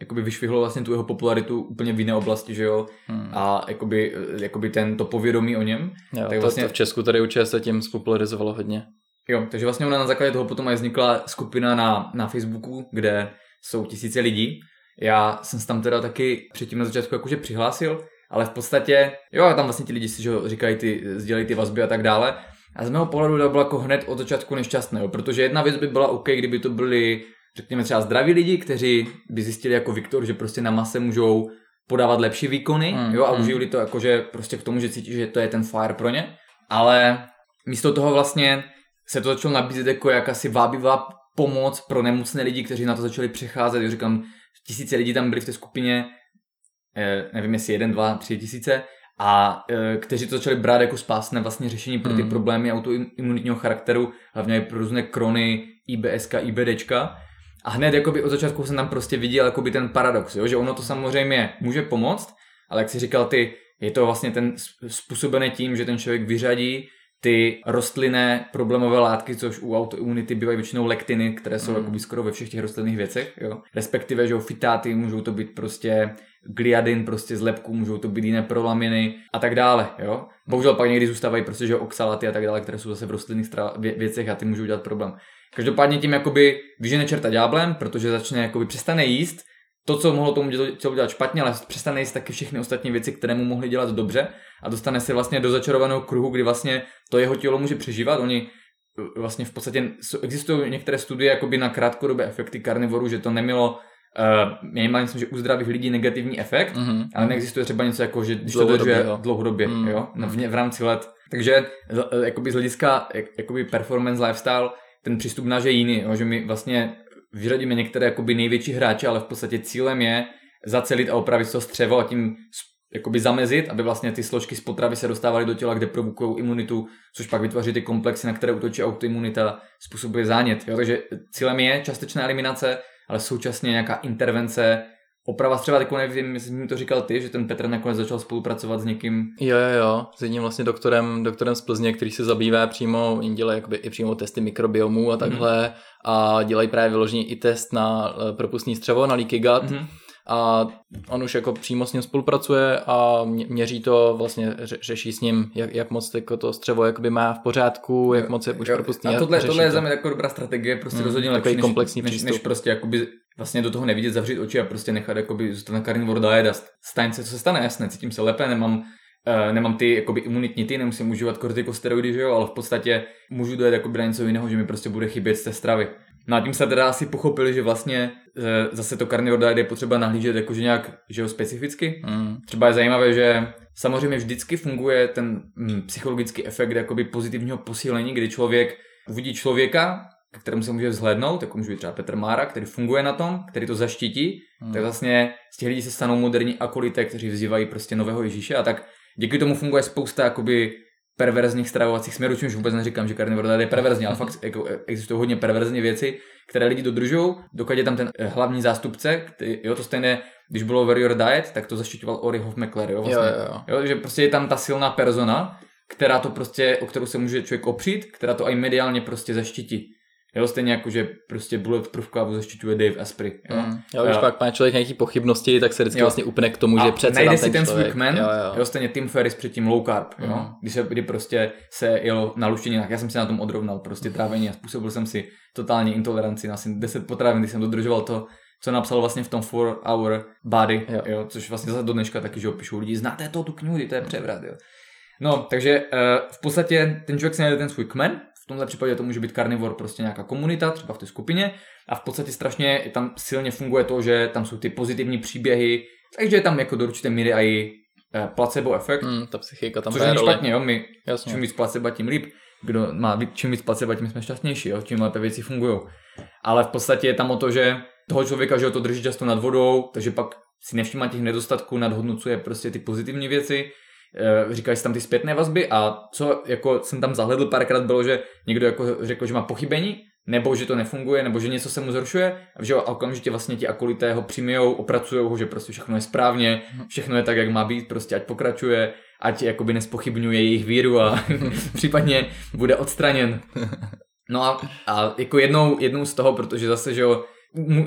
jakoby vyšvihlo vlastně tu jeho popularitu úplně v jiné oblasti, že jo, hmm. a jakoby, jakoby ten to povědomí o něm. Jo, tak to, vlastně... to v Česku tady určitě se tím spopularizovalo hodně. Jo, takže vlastně ona na základě toho potom aj vznikla skupina na, na Facebooku, kde jsou tisíce lidí. Já jsem se tam teda taky předtím na začátku jakože přihlásil, ale v podstatě, jo, tam vlastně ti lidi si že říkají ty, sdělají ty vazby a tak dále. A z mého pohledu to bylo jako hned od začátku nešťastné, jo, protože jedna věc by byla OK, kdyby to byli, řekněme třeba zdraví lidi, kteří by zjistili jako Viktor, že prostě na mase můžou podávat lepší výkony, mm, jo, a mm. užili to jakože prostě k tomu, že cítí, že to je ten fire pro ně. Ale místo toho vlastně se to začalo nabízet jako jakási vábivá pomoc pro nemocné lidi, kteří na to začali přecházet. Já říkám, tisíce lidí tam byli v té skupině, eh, nevím jestli jeden, dva, tři tisíce, a eh, kteří to začali brát jako spásné vlastně řešení pro ty mm. problémy autoimunitního charakteru, hlavně pro různé krony, IBSK, IBDčka. A hned jakoby od začátku jsem tam prostě viděl jakoby ten paradox, jo? že ono to samozřejmě může pomoct, ale jak si říkal ty, je to vlastně ten způsobené tím, že ten člověk vyřadí ty rostlinné problémové látky, což u autoimunity bývají většinou lektiny, které jsou mm. skoro ve všech těch rostlinných věcech, jo. Respektive, že fitáty, můžou to být prostě gliadin prostě z lepku, můžou to být jiné prolaminy a tak dále, jo. Bohužel pak někdy zůstávají prostě, že oxalaty a tak dále, které jsou zase v rostlinných věcech a ty můžou dělat problém. Každopádně tím jakoby vyžene čerta ďáblem, protože začne jakoby přestane jíst, to, co mohlo tomu tělo dělat špatně, ale přestane jíst taky všechny ostatní věci, které mu mohly dělat dobře a dostane se vlastně do začarovaného kruhu, kdy vlastně to jeho tělo může přežívat. Oni e, vlastně v podstatě existují některé studie jakoby na krátkodobé efekty karnivorů, že to nemělo uh, minimálně myslím, že u zdravých lidí negativní efekt, mm-hmm. ale neexistuje třeba něco jako, že když to dodržuje dlouhodobě, mm-hmm. jo, v, v rámci let. Takže e, jakoby z hlediska jakoby performance lifestyle ten přístup náš je jiný, jo, že my vlastně vyřadíme některé jakoby největší hráče, ale v podstatě cílem je zacelit a opravit to střevo a tím jakoby zamezit, aby vlastně ty složky z potravy se dostávaly do těla, kde provokují imunitu, což pak vytvoří ty komplexy, na které útočí autoimunita, způsobuje zánět. Jo? Takže cílem je částečná eliminace, ale současně nějaká intervence, oprava třeba, jako nevím, jestli mi to říkal ty, že ten Petr nakonec začal spolupracovat s někým. Jo, jo, jo, s jedním vlastně doktorem, doktorem z Plzně, který se zabývá přímo, dělají jakoby i přímo testy mikrobiomu a takhle mm. a dělají právě vyloženě i test na eh, propustní střevo, na leaky gut. Mm a on už jako přímo s ním spolupracuje a měří to, vlastně řeší s ním, jak, jak moc jako to střevo jakoby má v pořádku, jak moc je už propustný. A tohle, tohle je za mě jako dobrá strategie, prostě mm, rozhodně lepší, než, komplexní než, než, prostě jakoby vlastně do toho nevidět, zavřít oči a prostě nechat jakoby zůstat na carnivore diet a stane se, co se stane, jasné, cítím se lépe, nemám Uh, nemám ty jakoby imunitní ty, nemusím užívat kortikosteroidy, že jo, ale v podstatě můžu dojít jakoby na něco jiného, že mi prostě bude chybět z té stravy. No a tím se teda asi pochopili, že vlastně že zase to carnivore diet je potřeba nahlížet jakože nějak že jo, specificky. Mm. Třeba je zajímavé, že samozřejmě vždycky funguje ten mm, psychologický efekt jakoby pozitivního posílení, kdy člověk uvidí člověka, k kterému se může vzhlednout, jako může být třeba Petr Mára, který funguje na tom, který to zaštítí, mm. tak vlastně z těch lidí se stanou moderní akolité, kteří vzývají prostě nového Ježíše a tak díky tomu funguje spousta jakoby perverzních stravovacích směrů, čímž vůbec neříkám, že carnivore je perverzní, ale fakt jako, existují hodně perverzní věci, které lidi dodržují, dokud je tam ten eh, hlavní zástupce, který, jo, to stejné, když bylo Warrior Diet, tak to zaštiťoval Ori Hofmeckler, jo, vlastně, jo, jo, jo. jo, že prostě je tam ta silná persona, která to prostě, o kterou se může člověk opřít, která to i mediálně prostě zaštítí. Jo, stejně jako, že prostě Bulletproof kávu zaštiťuje Dave Asprey. Jo, mm. jo když pak má člověk nějaký pochybnosti, tak se vždycky jo. vlastně upne k tomu, a že přece najde si ten svůj kmen, jo, jo. jo, stejně Tim Ferris předtím low carb, mm. jo, když, se, kdy prostě se jelo na luštěninách, já jsem se na tom odrovnal, prostě trávení a způsobil jsem si totální intoleranci na asi 10 potravin, když jsem dodržoval to, co napsal vlastně v tom 4 hour body, jo. Jo, což vlastně zase do dneška taky, že opíšou lidi, znáte to tu knihu, to je převrat, jo. No, takže uh, v podstatě ten člověk si najde ten svůj kmen, v tomhle případě to může být karnivor, prostě nějaká komunita, třeba v té skupině, a v podstatě strašně tam silně funguje to, že tam jsou ty pozitivní příběhy, takže je tam jako do určité míry i uh, placebo efekt. Hmm, ta psychika tam Což není špatně, jo, my Jasně. čím víc placebo, tím líp. Kdo má čím víc placebo, tím jsme šťastnější, jo, čím lépe věci fungují. Ale v podstatě je tam o to, že toho člověka, že ho to drží často nad vodou, takže pak si nevšímá těch nedostatků, nadhodnocuje prostě ty pozitivní věci, eh, říkají si tam ty zpětné vazby a co jako jsem tam zahledl párkrát bylo, že někdo jako řekl, že má pochybení, nebo že to nefunguje, nebo že něco se mu zhoršuje a že a okamžitě vlastně ti akolité ho přijmijou, opracují ho, že prostě všechno je správně, všechno je tak, jak má být, prostě ať pokračuje, ať jakoby nespochybňuje jejich víru a případně bude odstraněn. No a, a jako jednou, jednou z toho, protože zase, že jo,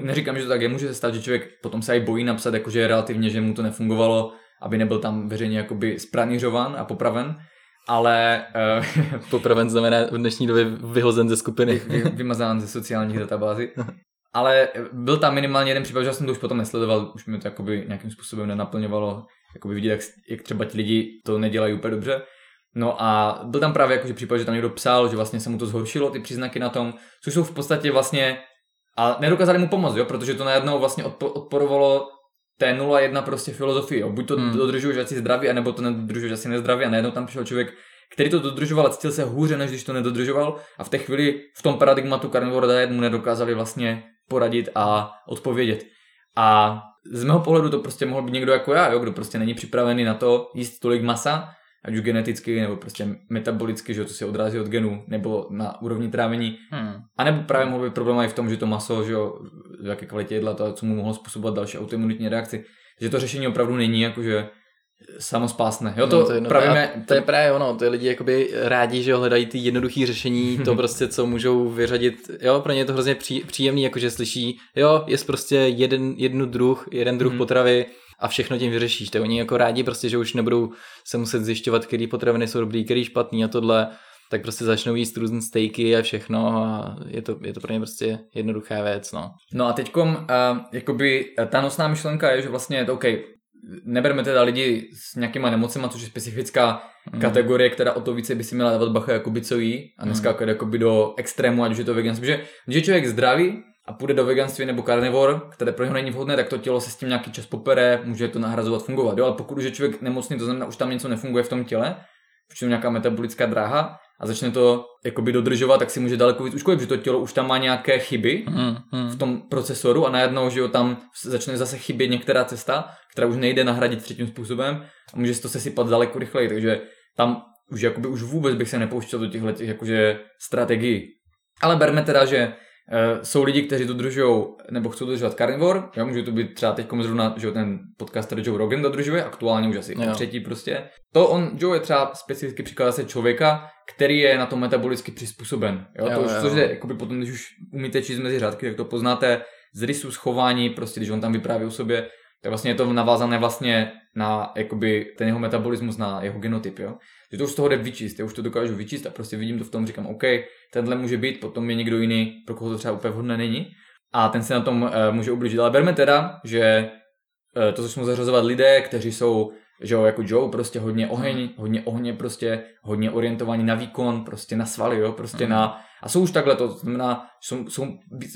neříkám, že to tak je, může se stát, že člověk potom se i bojí napsat, jakože relativně, že mu to nefungovalo, aby nebyl tam veřejně jakoby spranířovan a popraven, ale uh, Popraven znamená v dnešní době vyhozen ze skupiny. vy, vymazán ze sociálních databází. Ale byl tam minimálně jeden případ, že já jsem to už potom nesledoval, už mi to jakoby nějakým způsobem nenaplňovalo, jakoby vidět, jak, jak třeba ti lidi to nedělají úplně dobře. No a byl tam právě jakože případ, že tam někdo psal, že vlastně se mu to zhoršilo, ty příznaky na tom, což jsou v podstatě vlastně, a nedokázali mu pomoct, jo, protože to najednou vlastně odpo- odporovalo té 0-1 prostě filozofii, jo. buď to Hmm. dodržuješ asi zdraví, anebo to nedodržuješ asi nezdraví a najednou tam přišel člověk, který to dodržoval a cítil se hůře, než když to nedodržoval a v té chvíli v tom paradigmatu Carnivore Diet mu nedokázali vlastně poradit a odpovědět. A z mého pohledu to prostě mohl být někdo jako já, jo, kdo prostě není připravený na to jíst tolik masa, ať už geneticky nebo prostě metabolicky, že jo, to se odrazí od genů, nebo na úrovni trávení. Hmm. A nebo právě mohl být problém i v tom, že to maso, že jo, v jaké kvalitě jedla, to, co mu mohlo způsobovat další autoimunitní reakci. Že to řešení opravdu není jakože samospásné. Jo, to, No, je- no, pravíme, a to je právě ono, ty lidi jakoby rádi, že jo, hledají ty jednoduché řešení, to prostě, co můžou vyřadit, jo, pro ně je to hrozně pří, příjemný, jakože slyší, jo, je prostě jeden, jednu druh, jeden druh Mhm. potravy a všechno tím vyřešíš, tak oni jako rádi prostě, že už nebudou se muset zjišťovat, který potraviny jsou dobrý, který špatný a tohle, tak prostě začnou jíst různé stejky a všechno a je to, je to pro ně prostě jednoduchá věc, no. No a teďkom, uh, jakoby eh, ta nosná myšlenka je, že vlastně je to OK, neberme teda lidi s nějakýma nemocema, což je specifická Mm. kategorie, která o to více by si měla dávat bacha, jakoby co jí a neskákat jakoby do extrému, ať už je to veganství. Protože když je člověk zdravý a půjde do veganství nebo karnivor, které pro něho není vhodné, tak to tělo se s tím nějaký čas popere, může to nahrazovat, fungovat. Jo? Ale pokud už je člověk nemocný, to znamená, už tam něco nefunguje v tom těle, už je nějaká metabolická dráha a začne to jakoby dodržovat, tak si může daleko víc uškodit, že to tělo už tam má nějaké chyby, Hmm, hmm. v tom procesoru a najednou, že jo, tam začne zase chybět některá cesta, která už nejde nahradit třetím způsobem a může se to sesypat daleko rychleji, takže tam už jakoby už vůbec bych se nepouštěl do těchto těch jakože strategií. Ale berme teda, že jsou lidi, kteří dodržují nebo chcou dodržovat carnivore, jo, může to být třeba teď zrovna, že jo, ten podcaster Joe Rogan dodržuje, aktuálně už asi Jo. třetí prostě. To on, Joe je třeba specificky příklad zase člověka, který je na to metabolicky přizpůsoben. Jo, Jo, to už, jo. což je, jakoby potom, když už umíte číst mezi řádky, tak to poznáte z rysu, z chování, prostě když on tam vypráví o sobě, tak vlastně je to navázané vlastně na jakoby ten jeho metabolismus, na jeho genotyp, jo. Že to už z toho jde vyčíst, já už to dokážu vyčíst a prostě vidím to v tom, říkám, OK, tenhle může být, potom je někdo jiný, pro koho to třeba úplně vhodné není a ten se na tom uh, může ublížit. Ale berme teda, že uh, to začnou zařazovat lidé, kteří jsou že jo, jako Joe, prostě hodně oheň, hodně ohně, prostě hodně orientovaní na výkon, prostě na svaly, jo, prostě Mhm. na, a jsou už takhle, to znamená, jsou, jsou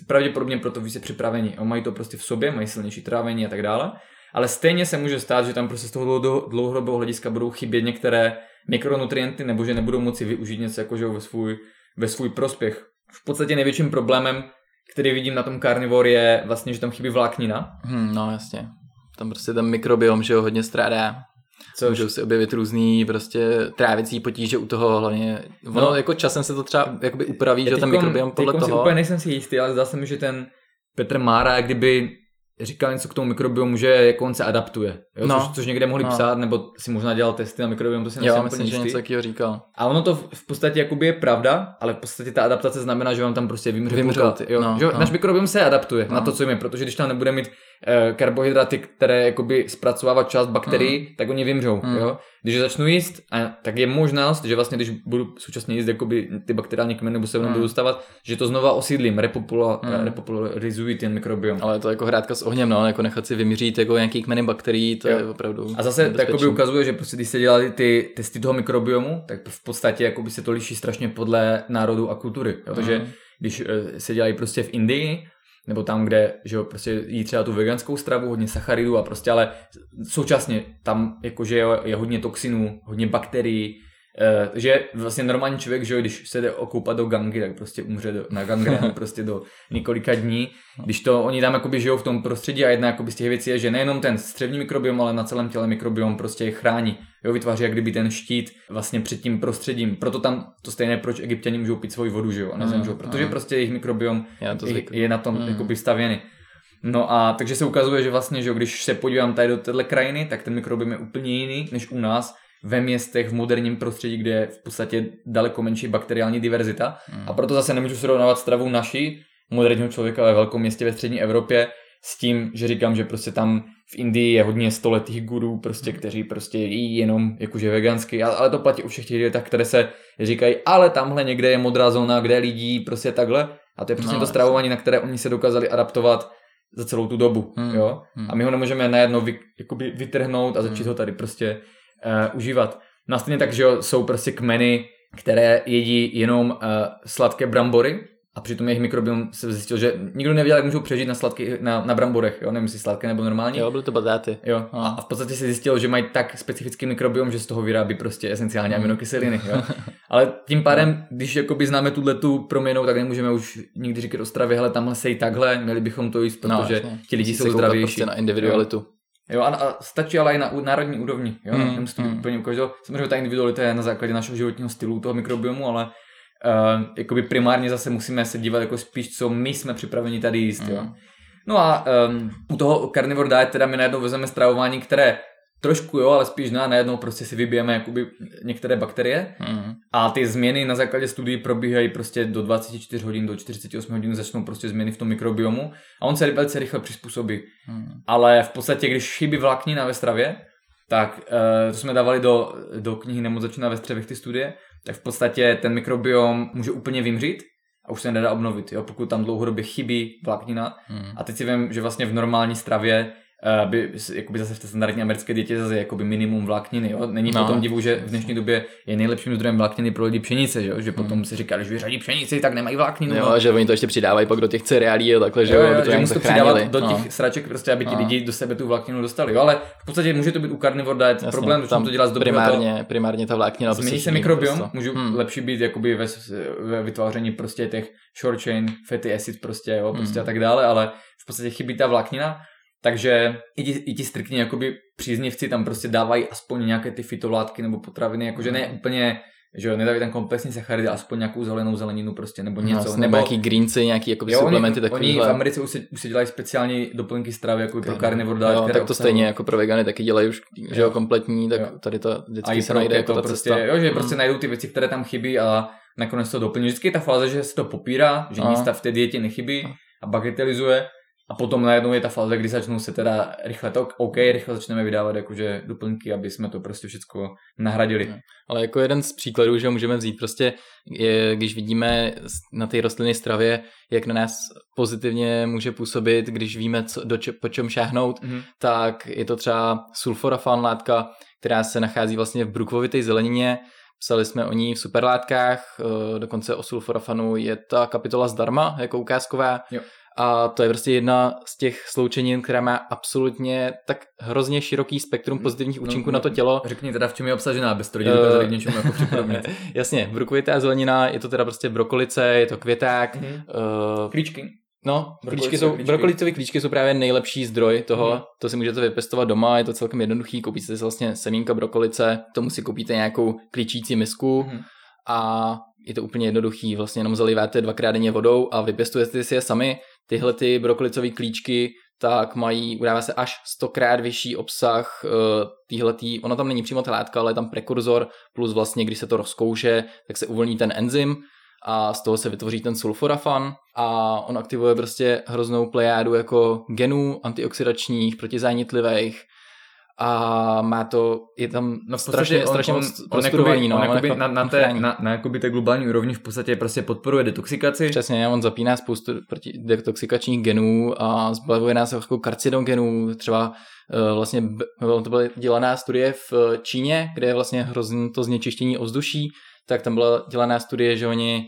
pravděpodobně proto více připraveni, jo, mají to prostě v sobě, mají silnější trávení a tak dále, ale stejně se může stát, že tam prostě z toho dlouho- dlouhodobého hlediska budou chybět některé mikronutrienty, nebo že nebudou moci využít něco jako, že ve svůj, ve svůj prospěch. V podstatě největším problémem, který vidím na tom carnivore je vlastně, že tam chybí vláknina, Hmm, no jasně. Tam prostě ten mikrobiom, že ho hodně strádá. což Můžou se objevit různý prostě trávicí potíže u toho hlavně. Ono No. jako časem se to třeba jakoby upraví, že ten mikrobiom podle teďkom si toho. úplně nejsem si jistý, ale zdá se mi, že ten Petr Mára, kdyby říkal něco k tomu mikrobiomu, že jako on se adaptuje. Jo? No. Což, což, někde mohli No. psát, nebo si možná dělal testy na mikrobiom, to si Jo, myslím, úplně že něco takového říkal. A ono to v v podstatě jakoby je pravda, ale v podstatě ta adaptace znamená, že vám tam prostě vymře ty- jo? no, že no. Náš mikrobiom se adaptuje No. na to, co jíme, protože když tam nebude mít karbohydraty, které jakoby zpracovává část bakterií, Mm. tak oni vymřou, Mm. jo. Když začnu jíst, a, tak je možnost, že vlastně když budu současně jíst jakoby ty bakteriální kmeny, nebo se mnou Mm. budou stávat, že to znova osídlím, repopula, Mm. repopularizuji ten mikrobiom. Ale je to jako hrádka s ohněm, no, jako nechat si vymířit jako nějaký kmeny bakterií, to Jo. je opravdu A zase to jakoby ukazuje, že prostě když se dělali ty testy toho mikrobiomu, tak v podstatě jakoby se to liší strašně podle národu a kultury. Jo? Takže Mhm. když eh, se dělají prostě v Indii, nebo tam, kde že jo, prostě jí třeba tu veganskou stravu, hodně sacharidů a prostě, ale současně tam jakože je, je hodně toxinů, hodně bakterií, eh, že vlastně normální člověk, že když se jde okoupat do gangy, tak prostě umře do, na gangrénu prostě do několika dní. Když to oni tam jakoby žijou v tom prostředí a jedna jakoby z těch věcí je, že nejenom ten střevní mikrobiom, ale na celém těle mikrobiom prostě je chrání. Jo, vytváří jak kdyby ten štít vlastně před tím prostředím. Proto tam to stejné, proč egyptěni můžou pít svoji vodu, že jo, a nezemřou, Mm, protože prostě jejich mikrobiom Je na to je, je na tom Mm. jakoby stavěný. No a takže se ukazuje, že vlastně, že když se podívám tady do téhle krajiny, tak ten mikrobiom je úplně jiný než u nás ve městech, v moderním prostředí, kde je v podstatě daleko menší bakteriální diverzita. Mm. A proto zase nemůžu srovnávat stravu naší, moderního člověka ve velkém městě ve střední Evropě, s tím, že říkám, že prostě tam v Indii je hodně stoletých gurů, prostě, kteří prostě jí jenom jakože vegansky, ale to platí u všech těch dietách, které se říkají, ale tamhle někde je modrá zóna, kde lidí prostě takhle. A to je přesně No, to stravování, na které oni se dokázali adaptovat za celou tu dobu, Hmm, jo. hmm. A my ho nemůžeme najednou vy, jakoby vytrhnout a začít Hmm. ho tady prostě uh, užívat. No a stejně tak, že jo, jsou prostě kmeny, které jedí jenom uh, sladké brambory a přitom jejich mikrobiom se zjistil, že nikdo nevěděl, jak můžou přežít na, sladký, na, na bramborech, jo, nevím, jestli sladké nebo normální. Jo, byly to batáty. Jo, No. a v podstatě se zjistilo, že mají tak specifický mikrobiom, že z toho vyrábí prostě esenciální aminokyseliny. Jo. Ale tím pádem, když jakoby známe tuhle tu proměnu, tak nemůžeme už nikdy říkat o stravě, hele, tamhle sej takhle, měli bychom to jíst, protože jasně. ti lidi jsou koukat zdravější. Prostě na individualitu. Jo, a, a stačí ale i na národní úrovni. Jo? Hmm, Hmm, Nemusí to být hmm. úplně u každého. Samozřejmě ta individualita je na základě našeho životního stylu, toho mikrobiomu, ale uh, jakoby primárně zase musíme se dívat jako spíš, co my jsme připraveni tady jíst. Jo? Hmm. No a um, u toho carnivore diet teda my najednou vezmeme stravování, které trošku jo, ale spíš na najednou prostě si vybijeme jakoby některé bakterie Mm. a ty změny na základě studií probíhají prostě do 24 hodin, do 48 hodin začnou prostě změny v tom mikrobiomu a on se velice rychle přizpůsobí Mm. ale v podstatě, když chybí vláknina ve stravě, tak uh, to jsme dávali do, do knihy Nemoc začíná ve střevech ty studie, tak v podstatě ten mikrobiom může úplně vymřít a už se nedá obnovit, jo, pokud tam dlouhodobě chybí vláknina. Mm. A teď si vím, že vlastně v normální stravě by s- jakoby zase v té standardní americké dietě zase jakoby minimum vlákniny. Jo? Není No. no. potom divu, že v dnešní době je nejlepším zdrojem vlákniny pro lidi pšenice, jo? že potom si říká, když vyřadí pšenici, tak nemají vlákninu. Jo, no. a že oni to ještě přidávají pak do těch cereálí a takhle, že Jo, jo, jo, to že musí to přidávat do těch no. sraček, prostě, aby ti No. lidi do sebe tu vlákninu dostali. Jo, ale v podstatě může to být u carnivore diet Jasně, problém, tam to dělá z dobrého primárně, primárně ta vláknina. to, změní prostě se mikrobiom, prostě. můžu Hmm. lepší být jakoby ve, ve vytváření prostě těch short chain fatty acids prostě, jo, prostě Hmm. a tak dále, ale v podstatě chybí ta vláknina, takže i ti, i ti striktní jakoby příznivci tam prostě dávají aspoň nějaké ty fytovlátky nebo potraviny, jakože ne Hmm. úplně že jo, nedávají ten komplexní sacharid, ale aspoň nějakou zelenou zeleninu prostě, nebo něco. Jasně, nebo nějaký greenci, nějaký jakoby Jo, suplementy oni, oni takovýhle. v Americe už se, už se dělají speciální doplňky stravy, jako pro carnivore diet, jo, tak to obsahují- stejně jako pro vegany taky dělají už že jo, kompletní, tak Jo. tady to vždycky se najde jako keto ta prostě, cesta. jo, že Hmm. prostě najdou ty věci, které tam chybí a nakonec to doplní. Vždycky je ta fáze, že se to popírá, že nic v té dietě nechybí a bagatelizuje a potom najednou je ta fáze, kdy začnou se teda rychle to, OK, rychle začneme vydávat jakože doplňky, aby jsme to prostě všechno nahradili. Jo. Ale jako jeden z příkladů, že můžeme vzít prostě, je, když vidíme na té rostlinné stravě, jak na nás pozitivně může působit, když víme, co, do če, po čem šáhnout, Mhm. tak je to třeba sulforafan látka, která se nachází vlastně v brukvovité zelenině. Psali jsme o ní v superlátkách, eh, dokonce o sulforafanu je ta kapitola zdarma, jako ukázková. Jo. A to je prostě jedna z těch sloučenin, která má absolutně tak hrozně široký spektrum pozitivních No, účinků no, na to tělo. Řekni teda, v čem je obsažená, bez toho lidi Eh, dokázali k něčemu jako připodobnit. Jasně, brukovitá zelenina, je to teda prostě brokolice, je to květák. Mhm. Uh, Klíčky. no, klíčky Brokolicové jsou, klíčky. brokolicové klíčky jsou právě nejlepší zdroj toho, Mhm. to si můžete vypěstovat doma, je to celkem jednoduchý, koupíte si vlastně semínka brokolice, tomu si koupíte nějakou klíčící misku Mhm. a je to úplně jednoduchý, vlastně jenom zaliváte dvakrát denně vodou a vypěstujete si je sami. Tyhle ty brokolicové klíčky tak mají, udává se až stokrát vyšší obsah uh, týhletý, ono tam není přímo ta látka, ale je tam prekurzor, plus vlastně, když se to rozkouše, tak se uvolní ten enzym a z toho se vytvoří ten sulforafan a on aktivuje prostě hroznou plejádu jako genů antioxidačních, protizánitlivých a má to, je tam no strašně, on, strašně moc on, on, jakoby, no, on, jakoby on na, na, té, na, na jakoby té globální úrovni v podstatě prostě podporuje detoxikaci. Přesně, on zapíná spoustu proti detoxikačních genů a zbavuje nás jako karcinogenů, třeba uh, vlastně to byly dělaná studie v Číně, kde je vlastně hrozně to znečištění ovzduší, tak tam byla dělaná studie, že oni Eh,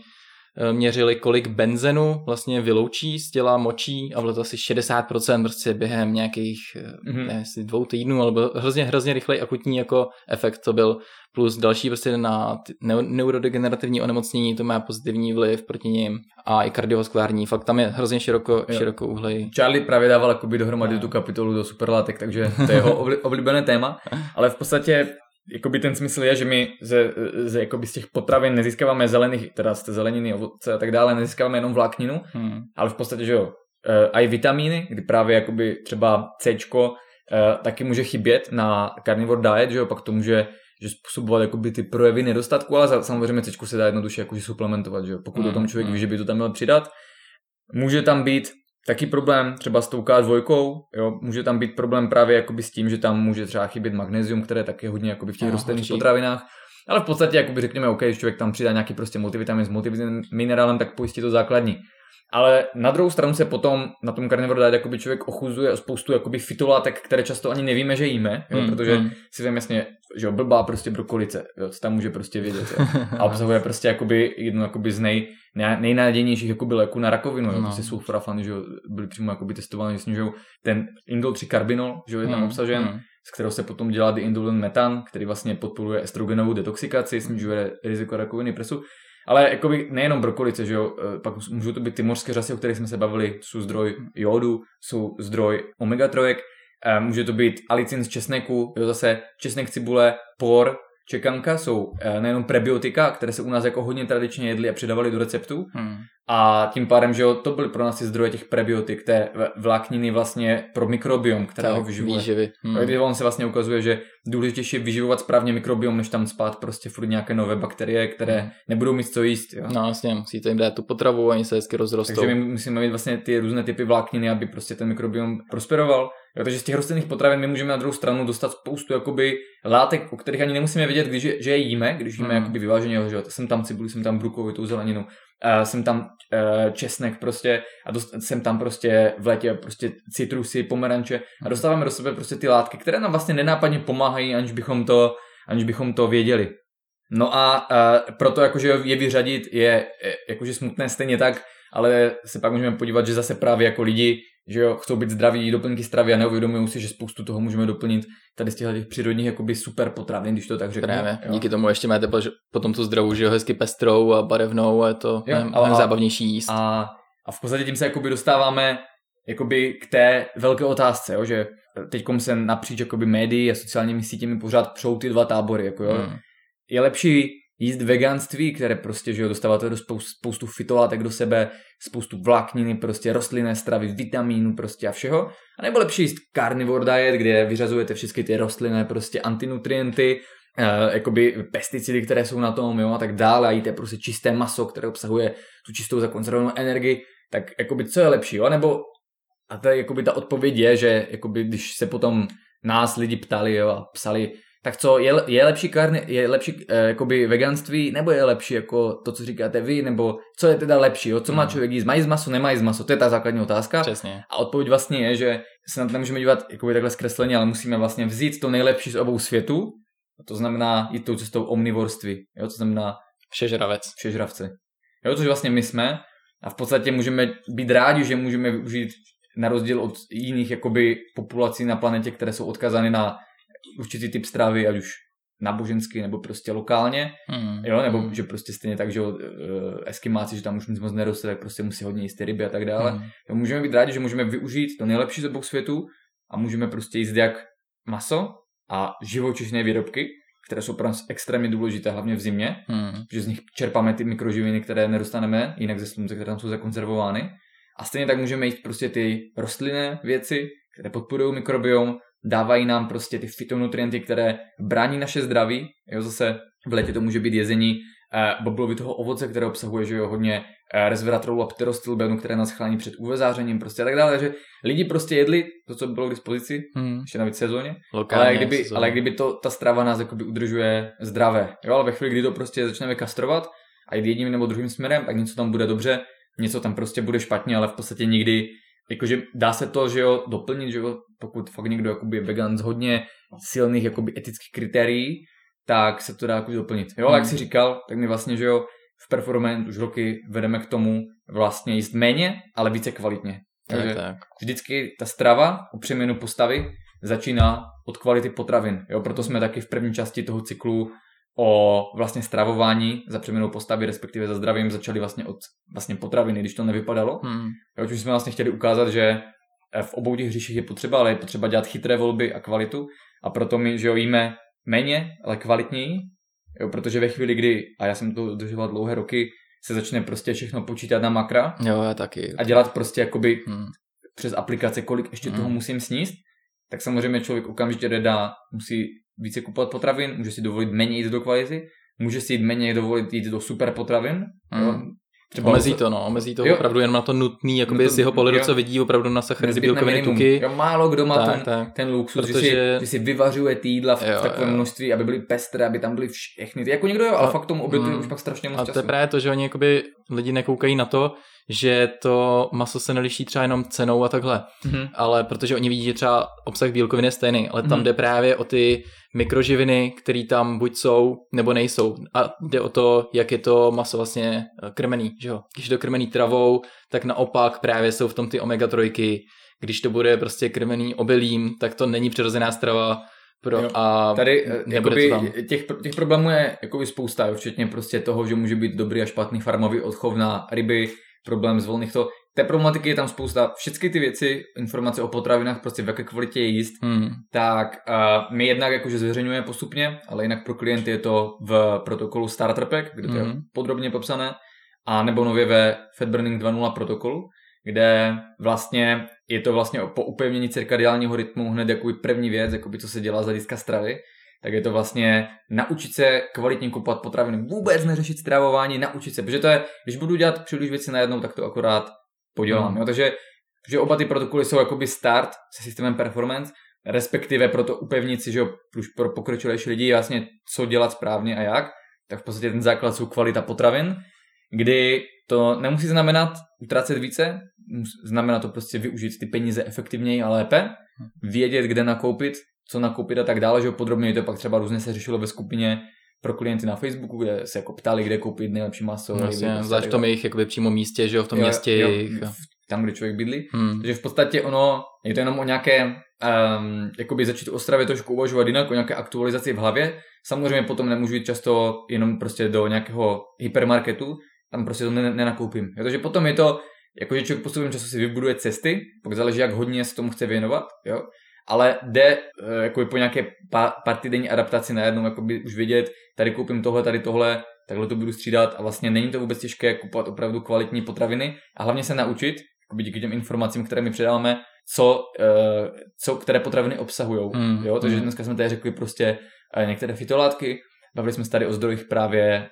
měřili, kolik benzenu vlastně vyloučí z těla močí a bylo to asi 60% prostě během nějakých mm-hmm. ne, asi dvou týdnů, ale byl hrozně, hrozně rychlej akutní jako efekt to byl, plus další prostě na neurodegenerativní onemocnění to má pozitivní vliv proti ním a i kardiovaskulární, fakt tam je hrozně široko, jo. široko uhlej. Charlie právě dával jakoby dohromady no. tu kapitolu do superlátek, takže to je jeho oblíbené téma, ale v podstatě jakoby ten smysl je, že my ze, ze, jakoby z těch potravin nezískáváme zelených, teda z té zeleniny, ovoce a tak dále, nezískáváme jenom vlákninu, hmm. ale v podstatě, že jo, a i vitamíny, kdy právě jakoby třeba C eh, taky může chybět na carnivore diet, že jo, pak to může že způsobovat jakoby ty projevy nedostatku, ale samozřejmě C se dá jednoduše jakože suplementovat, že jo, pokud hmm. o tom člověk hmm. ví, že by to tam měl přidat. Může tam být Taky problém třeba s tou K2, jo, může tam být problém právě jakoby s tím, že tam může třeba chybět magnézium, které je taky hodně jakoby v těch rostlinných potravinách. Ale v podstatě jakoby řekněme, OK, když člověk tam přidá nějaký prostě multivitamin s multiminerálem, tak pojistí to základní. Ale na druhou stranu se potom na tom carnivore diet jakoby člověk ochuzuje spoustu jakoby fitolátek, které často ani nevíme, že jíme, jo, mm, protože mm. si vím jasně, že jo, blbá prostě brokolice, jo, co tam může prostě vědět. Jo. A obsahuje prostě jakoby jednu jakoby z nej, nej, nejnadějnějších jakoby léků na rakovinu, jo, no. prostě sulforafany, že jo, byly přímo jakoby testovány, že snižují ten indol 3 karbinol, že jo, je tam mm, obsažen, mm. z kterého se potom dělá indolin metan, který vlastně podporuje estrogenovou detoxikaci, snižuje riziko rakoviny presu. Ale jakoby nejenom brokolice, že jo, e, pak můžou to být ty mořské řasy, o kterých jsme se bavili, jsou zdroj jodu, jsou zdroj omega-3, e, může to být alicin z česneku, jo, zase česnek, cibule, por, čekanka jsou e, nejenom prebiotika, které se u nás jako hodně tradičně jedly a přidávali do receptů, hmm. A tím pádem, že jo, to byly pro nás i zdroje těch prebiotik, té vlákniny vlastně pro mikrobiom, která ho vyživuje. Výživy. Hmm. Kdy on se vlastně ukazuje, že důležitější je vyživovat správně mikrobiom, než tam spát prostě furt nějaké nové bakterie, které hmm. nebudou mít co jíst. Jo. No vlastně, musíte jim dát tu potravu, oni se hezky rozrostou. Takže my musíme mít vlastně ty různé typy vlákniny, aby prostě ten mikrobiom prosperoval. Jo, takže z těch rostlinných potravin my můžeme na druhou stranu dostat spoustu jakoby látek, o kterých ani nemusíme vědět, když, že je jíme, když jíme hmm. jakoby vyváženě, že jsem tam cibuli, jsem tam brukovitou zeleninu, uh, jsem tam uh, česnek prostě a dost, jsem tam prostě v létě prostě citrusy, pomeranče a dostáváme do sebe prostě ty látky, které nám vlastně nenápadně pomáhají, aniž bychom to, aniž bychom to věděli. No a uh, proto jakože je vyřadit je jakože smutné stejně tak, ale se pak můžeme podívat, že zase právě jako lidi že jo, chcou být zdraví, doplňky stravy a neuvědomují si, že spoustu toho můžeme doplnit tady z těch přírodních jakoby super potravin, když to tak řeknu. Právě. Jo. Díky tomu ještě máte potom tu zdravou, že jo, hezky pestrou a barevnou a je to jo, mnohem, mnohem zábavnější jíst. A, a v podstatě tím se jakoby dostáváme jakoby k té velké otázce, jo, že teď se napříč jakoby médií a sociálními sítěmi pořád přou ty dva tábory, jako jo. Hmm. Je lepší jíst veganství, které prostě, že jo, dostáváte do spoustu, spoustu fitolátek do sebe, spoustu vlákniny, prostě rostlinné stravy, vitamínů prostě a všeho. A nebo lepší jíst carnivore diet, kde vyřazujete všechny ty rostlinné prostě antinutrienty, Uh, jakoby pesticidy, které jsou na tom, jo, a tak dále, a jíte prostě čisté maso, které obsahuje tu čistou zakonzervovanou energii, tak jakoby co je lepší, jo, nebo a to je, jakoby ta odpověď je, že jakoby když se potom nás lidi ptali, jo, a psali, tak co, je, je lepší karny, je lepší eh, jakoby veganství, nebo je lepší jako to, co říkáte vy, nebo co je teda lepší, jo? co má hmm. člověk jíst, má jíst maso, nemá jíst maso, to je ta základní otázka. Přesně. A odpověď vlastně je, že se na to nemůžeme dívat jakoby takhle zkresleně, ale musíme vlastně vzít to nejlepší z obou světů, to znamená jít tou cestou omnivorství, jo? to znamená všežravec. Všežravce. Jo, což vlastně my jsme a v podstatě můžeme být rádi, že můžeme využít na rozdíl od jiných jakoby populací na planetě, které jsou odkazány na určitý typ stravy, ať už náboženský nebo prostě lokálně, mm. jo, nebo mm. že prostě stejně tak, že uh, eskimáci, že tam už nic moc neroste, tak prostě musí hodně jíst ryby a tak dále. Mm. Jo, můžeme být rádi, že můžeme využít to nejlepší z obou světů a můžeme prostě jíst jak maso a živočišné výrobky, které jsou pro nás extrémně důležité, hlavně v zimě, mm. že z nich čerpáme ty mikroživiny, které nedostaneme jinak ze slunce, které tam jsou zakonzervovány. A stejně tak můžeme jíst prostě ty rostlinné věci, které podporují mikrobiom, dávají nám prostě ty fitonutrienty, které brání naše zdraví. Jo, zase v létě to může být jezení uh, boblovitého ovoce, které obsahuje že jo, hodně uh, resveratrolu a pterostylbenu, které nás chrání před uvezářením prostě a tak dále. Takže lidi prostě jedli to, co bylo k dispozici, hmm. ještě navíc sezóně, Lokálně, ale kdyby, sezóně. ale kdyby to, ta strava nás jakoby udržuje zdravé. Jo, ale ve chvíli, kdy to prostě začneme kastrovat a jít jedním nebo druhým směrem, tak něco tam bude dobře, něco tam prostě bude špatně, ale v podstatě nikdy jakože dá se to, že jo, doplnit, že jo, pokud fakt někdo jakoby je vegan z hodně silných jakoby etických kritérií, tak se to dá jakoby doplnit. Jo, hmm. jak jsi říkal, tak my vlastně, že jo, v Performance už roky vedeme k tomu vlastně jíst méně, ale více kvalitně. Takže tak, tak. vždycky ta strava o přeměnu postavy začíná od kvality potravin. Jo, proto jsme taky v první části toho cyklu o vlastně stravování za přeměnou postavy, respektive za zdravím, začali vlastně od vlastně potraviny, když to nevypadalo. Hmm. Jo, už jsme vlastně chtěli ukázat, že v obou těch hříších je potřeba, ale je potřeba dělat chytré volby a kvalitu a proto my, že jo, jíme méně, ale kvalitněji, jo, protože ve chvíli, kdy, a já jsem to dodržoval dlouhé roky, se začne prostě všechno počítat na makra jo, já taky. a dělat prostě jakoby hmm. přes aplikace, kolik ještě hmm. toho musím sníst, tak samozřejmě člověk okamžitě dá, musí více kupovat potravin, může si dovolit méně jít do kvality, může si jít méně dovolit jít do super potravin, mm. jo, Třeba omezí to, no, omezí to jo. opravdu jen na to nutný, jakoby no to, z jeho pohledu, co vidí opravdu na sacharidy, bílkoviny, tuky. Jo, málo kdo má tak, ten, tak. ten luxus, Protože... že, si, že si vyvařuje ty jídla v, jo, v takovém jo. množství, aby byly pestré, aby tam byly všechny. Ty, jako někdo jo, ale fakt tomu obětuje mm, už pak strašně moc A to je právě to, že oni jakoby lidi nekoukají na to, že to maso se neliší třeba jenom cenou a takhle, mm-hmm. ale protože oni vidí, že třeba obsah bílkovin je stejný, ale tam mm-hmm. jde právě o ty mikroživiny, které tam buď jsou, nebo nejsou. A jde o to, jak je to maso vlastně eh, krmený, že jo. Když je to krmený travou, tak naopak právě jsou v tom ty omega-3, když to bude prostě krmený obilím, tak to není přirozená strava, pro, jo. a tady eh, jakoby, těch, těch problémů je jakoby spousta, včetně prostě toho, že může být dobrý a špatný farmový odchov na ryby, problém z volných to. Té problematiky je tam spousta. Všechny ty věci, informace o potravinách, prostě v jaké kvalitě je jíst, hmm. tak uh, my jednak jakože zveřejňujeme postupně, ale jinak pro klienty je to v protokolu Starter Pack, kde to hmm. je podrobně popsané, a nebo nově ve Fat Burning 2.0 protokolu, kde vlastně je to vlastně po upevnění cirkadiálního rytmu hned jako první věc, jakoby co se dělá z hlediska stravy, tak je to vlastně naučit se kvalitně kupovat potraviny, vůbec neřešit stravování, naučit se, protože to je, když budu dělat příliš věci najednou, tak to akorát podělám. Mm. Jo? Takže že oba ty protokoly jsou jakoby start se systémem performance, respektive pro to upevnit si, že jo, už pro pokročilejší lidi vlastně, co dělat správně a jak, tak v podstatě ten základ jsou kvalita potravin, kdy to nemusí znamenat utracet více, znamená to prostě využít ty peníze efektivněji a lépe, hm. vědět, kde nakoupit, co nakoupit a tak dále, že podrobně to pak třeba různě se řešilo ve skupině pro klienty na Facebooku, kde se jako ptali, kde koupit nejlepší maso. Vlastně, zvlášť v tom jejich jakoby přímo místě, že jo, v tom jo, městě jo, jejich. Tam, kde člověk bydlí. Hmm. Takže v podstatě ono, je to jenom o nějaké, um, jakoby začít o stravě trošku uvažovat jinak, o nějaké aktualizaci v hlavě. Samozřejmě potom nemůžu jít často jenom prostě do nějakého hypermarketu, tam prostě to nenakoupím. Takže potom je to, jakože člověk postupem času si vybuduje cesty, pak záleží, jak hodně se tomu chce věnovat, jo ale jde jako po nějaké pa, partidenní adaptaci najednou jakoby už vědět, tady koupím tohle, tady tohle, takhle to budu střídat a vlastně není to vůbec těžké kupovat opravdu kvalitní potraviny a hlavně se naučit, jakoby díky těm informacím, které my předáváme, co, uh, co které potraviny obsahují. Mm, jo? Takže mm. dneska jsme tady řekli prostě uh, některé fytolátky, bavili jsme se tady o zdrojích právě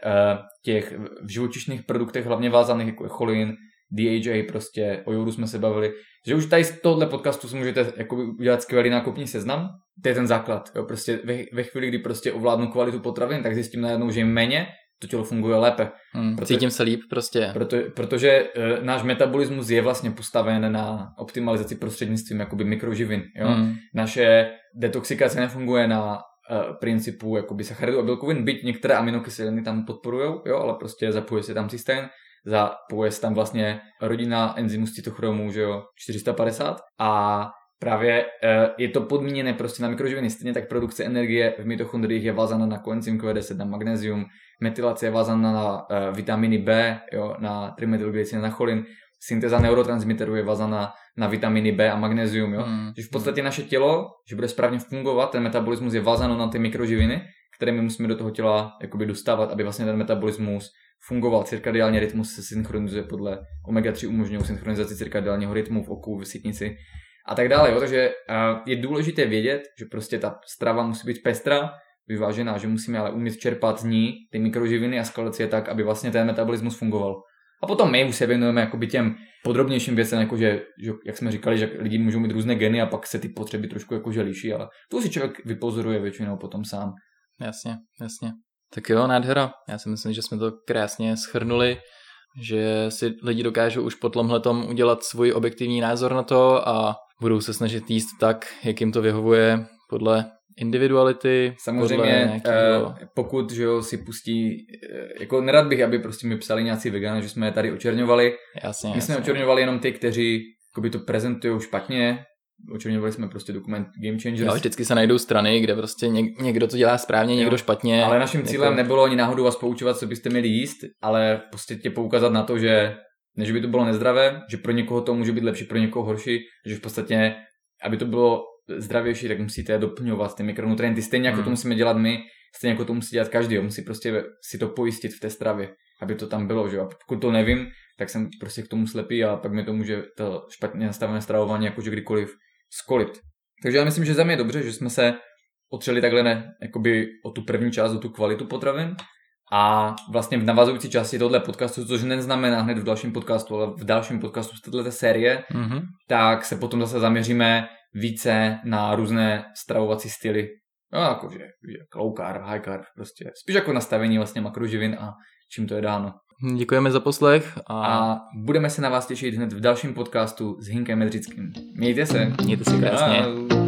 těch v živočišných produktech, hlavně vázaných jako je cholin, DHA prostě, o jodu jsme se bavili, že už tady z tohohle podcastu si můžete jako udělat skvělý nákupní seznam, to je ten základ, jo, prostě ve, ve chvíli, kdy prostě ovládnu kvalitu potravin, tak zjistím najednou, že jim méně, to tělo funguje lépe. Hmm, proto, cítím se líp prostě. Proto, protože e, náš metabolismus je vlastně postaven na optimalizaci prostřednictvím jakoby mikroživin. Jo? Hmm. Naše detoxikace nefunguje na e, principu jakoby sacharidů a bílkovin, byť některé aminokyseliny tam podporují, jo, ale prostě zapojuje se tam systém zapojuje se tam vlastně rodina enzymu z cytochromů, že jo, 450 a právě e, je to podmíněné prostě na mikroživiny, stejně tak produkce energie v mitochondriích je vázána na koenzym Q10, na magnézium, metylace je vázána na e, vitaminy B, jo, na trimetylglycin, na cholin, syntéza neurotransmiterů je vázána na vitaminy B a magnézium, jo. Mm. Že v podstatě naše tělo, že bude správně fungovat, ten metabolismus je vázáno na ty mikroživiny, které my musíme do toho těla jakoby dostávat, aby vlastně ten metabolismus fungoval. Cirkadiální rytmus se synchronizuje podle omega-3, umožňují synchronizaci cirkadiálního rytmu v oku, v sítnici a tak dále. Jo? Takže uh, je důležité vědět, že prostě ta strava musí být pestrá, vyvážená, že musíme ale umět čerpat z ní ty mikroživiny a skalaci je tak, aby vlastně ten metabolismus fungoval. A potom my už se věnujeme jakoby těm podrobnějším věcem, jako že, že, jak jsme říkali, že lidi můžou mít různé geny a pak se ty potřeby trošku jakože liší, ale to si člověk vypozoruje většinou potom sám. Jasně, jasně. Tak jo, nádhera. Já si myslím, že jsme to krásně schrnuli, že si lidi dokážou už po tomhletom udělat svůj objektivní názor na to a budou se snažit jíst tak, jak jim to vyhovuje podle individuality. Samozřejmě, nějakého... Eh, pokud že jo, si pustí, eh, jako nerad bych, aby prostě mi psali nějací vegané, že jsme je tady očerňovali. Jasně, My jsme očerňovali jenom ty, kteří to prezentují špatně, očerňovali jsme prostě dokument Game Changers. Jo, vždycky se najdou strany, kde prostě něk- někdo to dělá správně, jo. někdo špatně. Ale naším cílem jako... nebylo ani náhodou vás poučovat, co byste měli jíst, ale prostě tě poukázat na to, že než by to bylo nezdravé, že pro někoho to může být lepší, pro někoho horší, že v podstatě, aby to bylo zdravější, tak musíte doplňovat ty mikronutrienty, stejně jako hmm. to musíme dělat my, stejně jako to musí dělat každý, musí prostě si to pojistit v té stravě, aby to tam bylo, že a pokud to nevím, tak jsem prostě k tomu slepý a pak mi to může to špatně nastavené stravování jakože kdykoliv skolit. Takže já myslím, že za mě je dobře, že jsme se otřeli takhle ne, jakoby o tu první část, o tu kvalitu potravin a vlastně v navazující části tohle podcastu, což neznamená hned v dalším podcastu, ale v dalším podcastu z této série, mm-hmm. tak se potom zase zaměříme více na různé stravovací styly. No, jakože low carb, high carb, prostě spíš jako nastavení vlastně makroživin a čím to je dáno. Děkujeme za poslech a... a budeme se na vás těšit hned v dalším podcastu s Hinkem Medřickým. Mějte se. Mějte se krásně. A...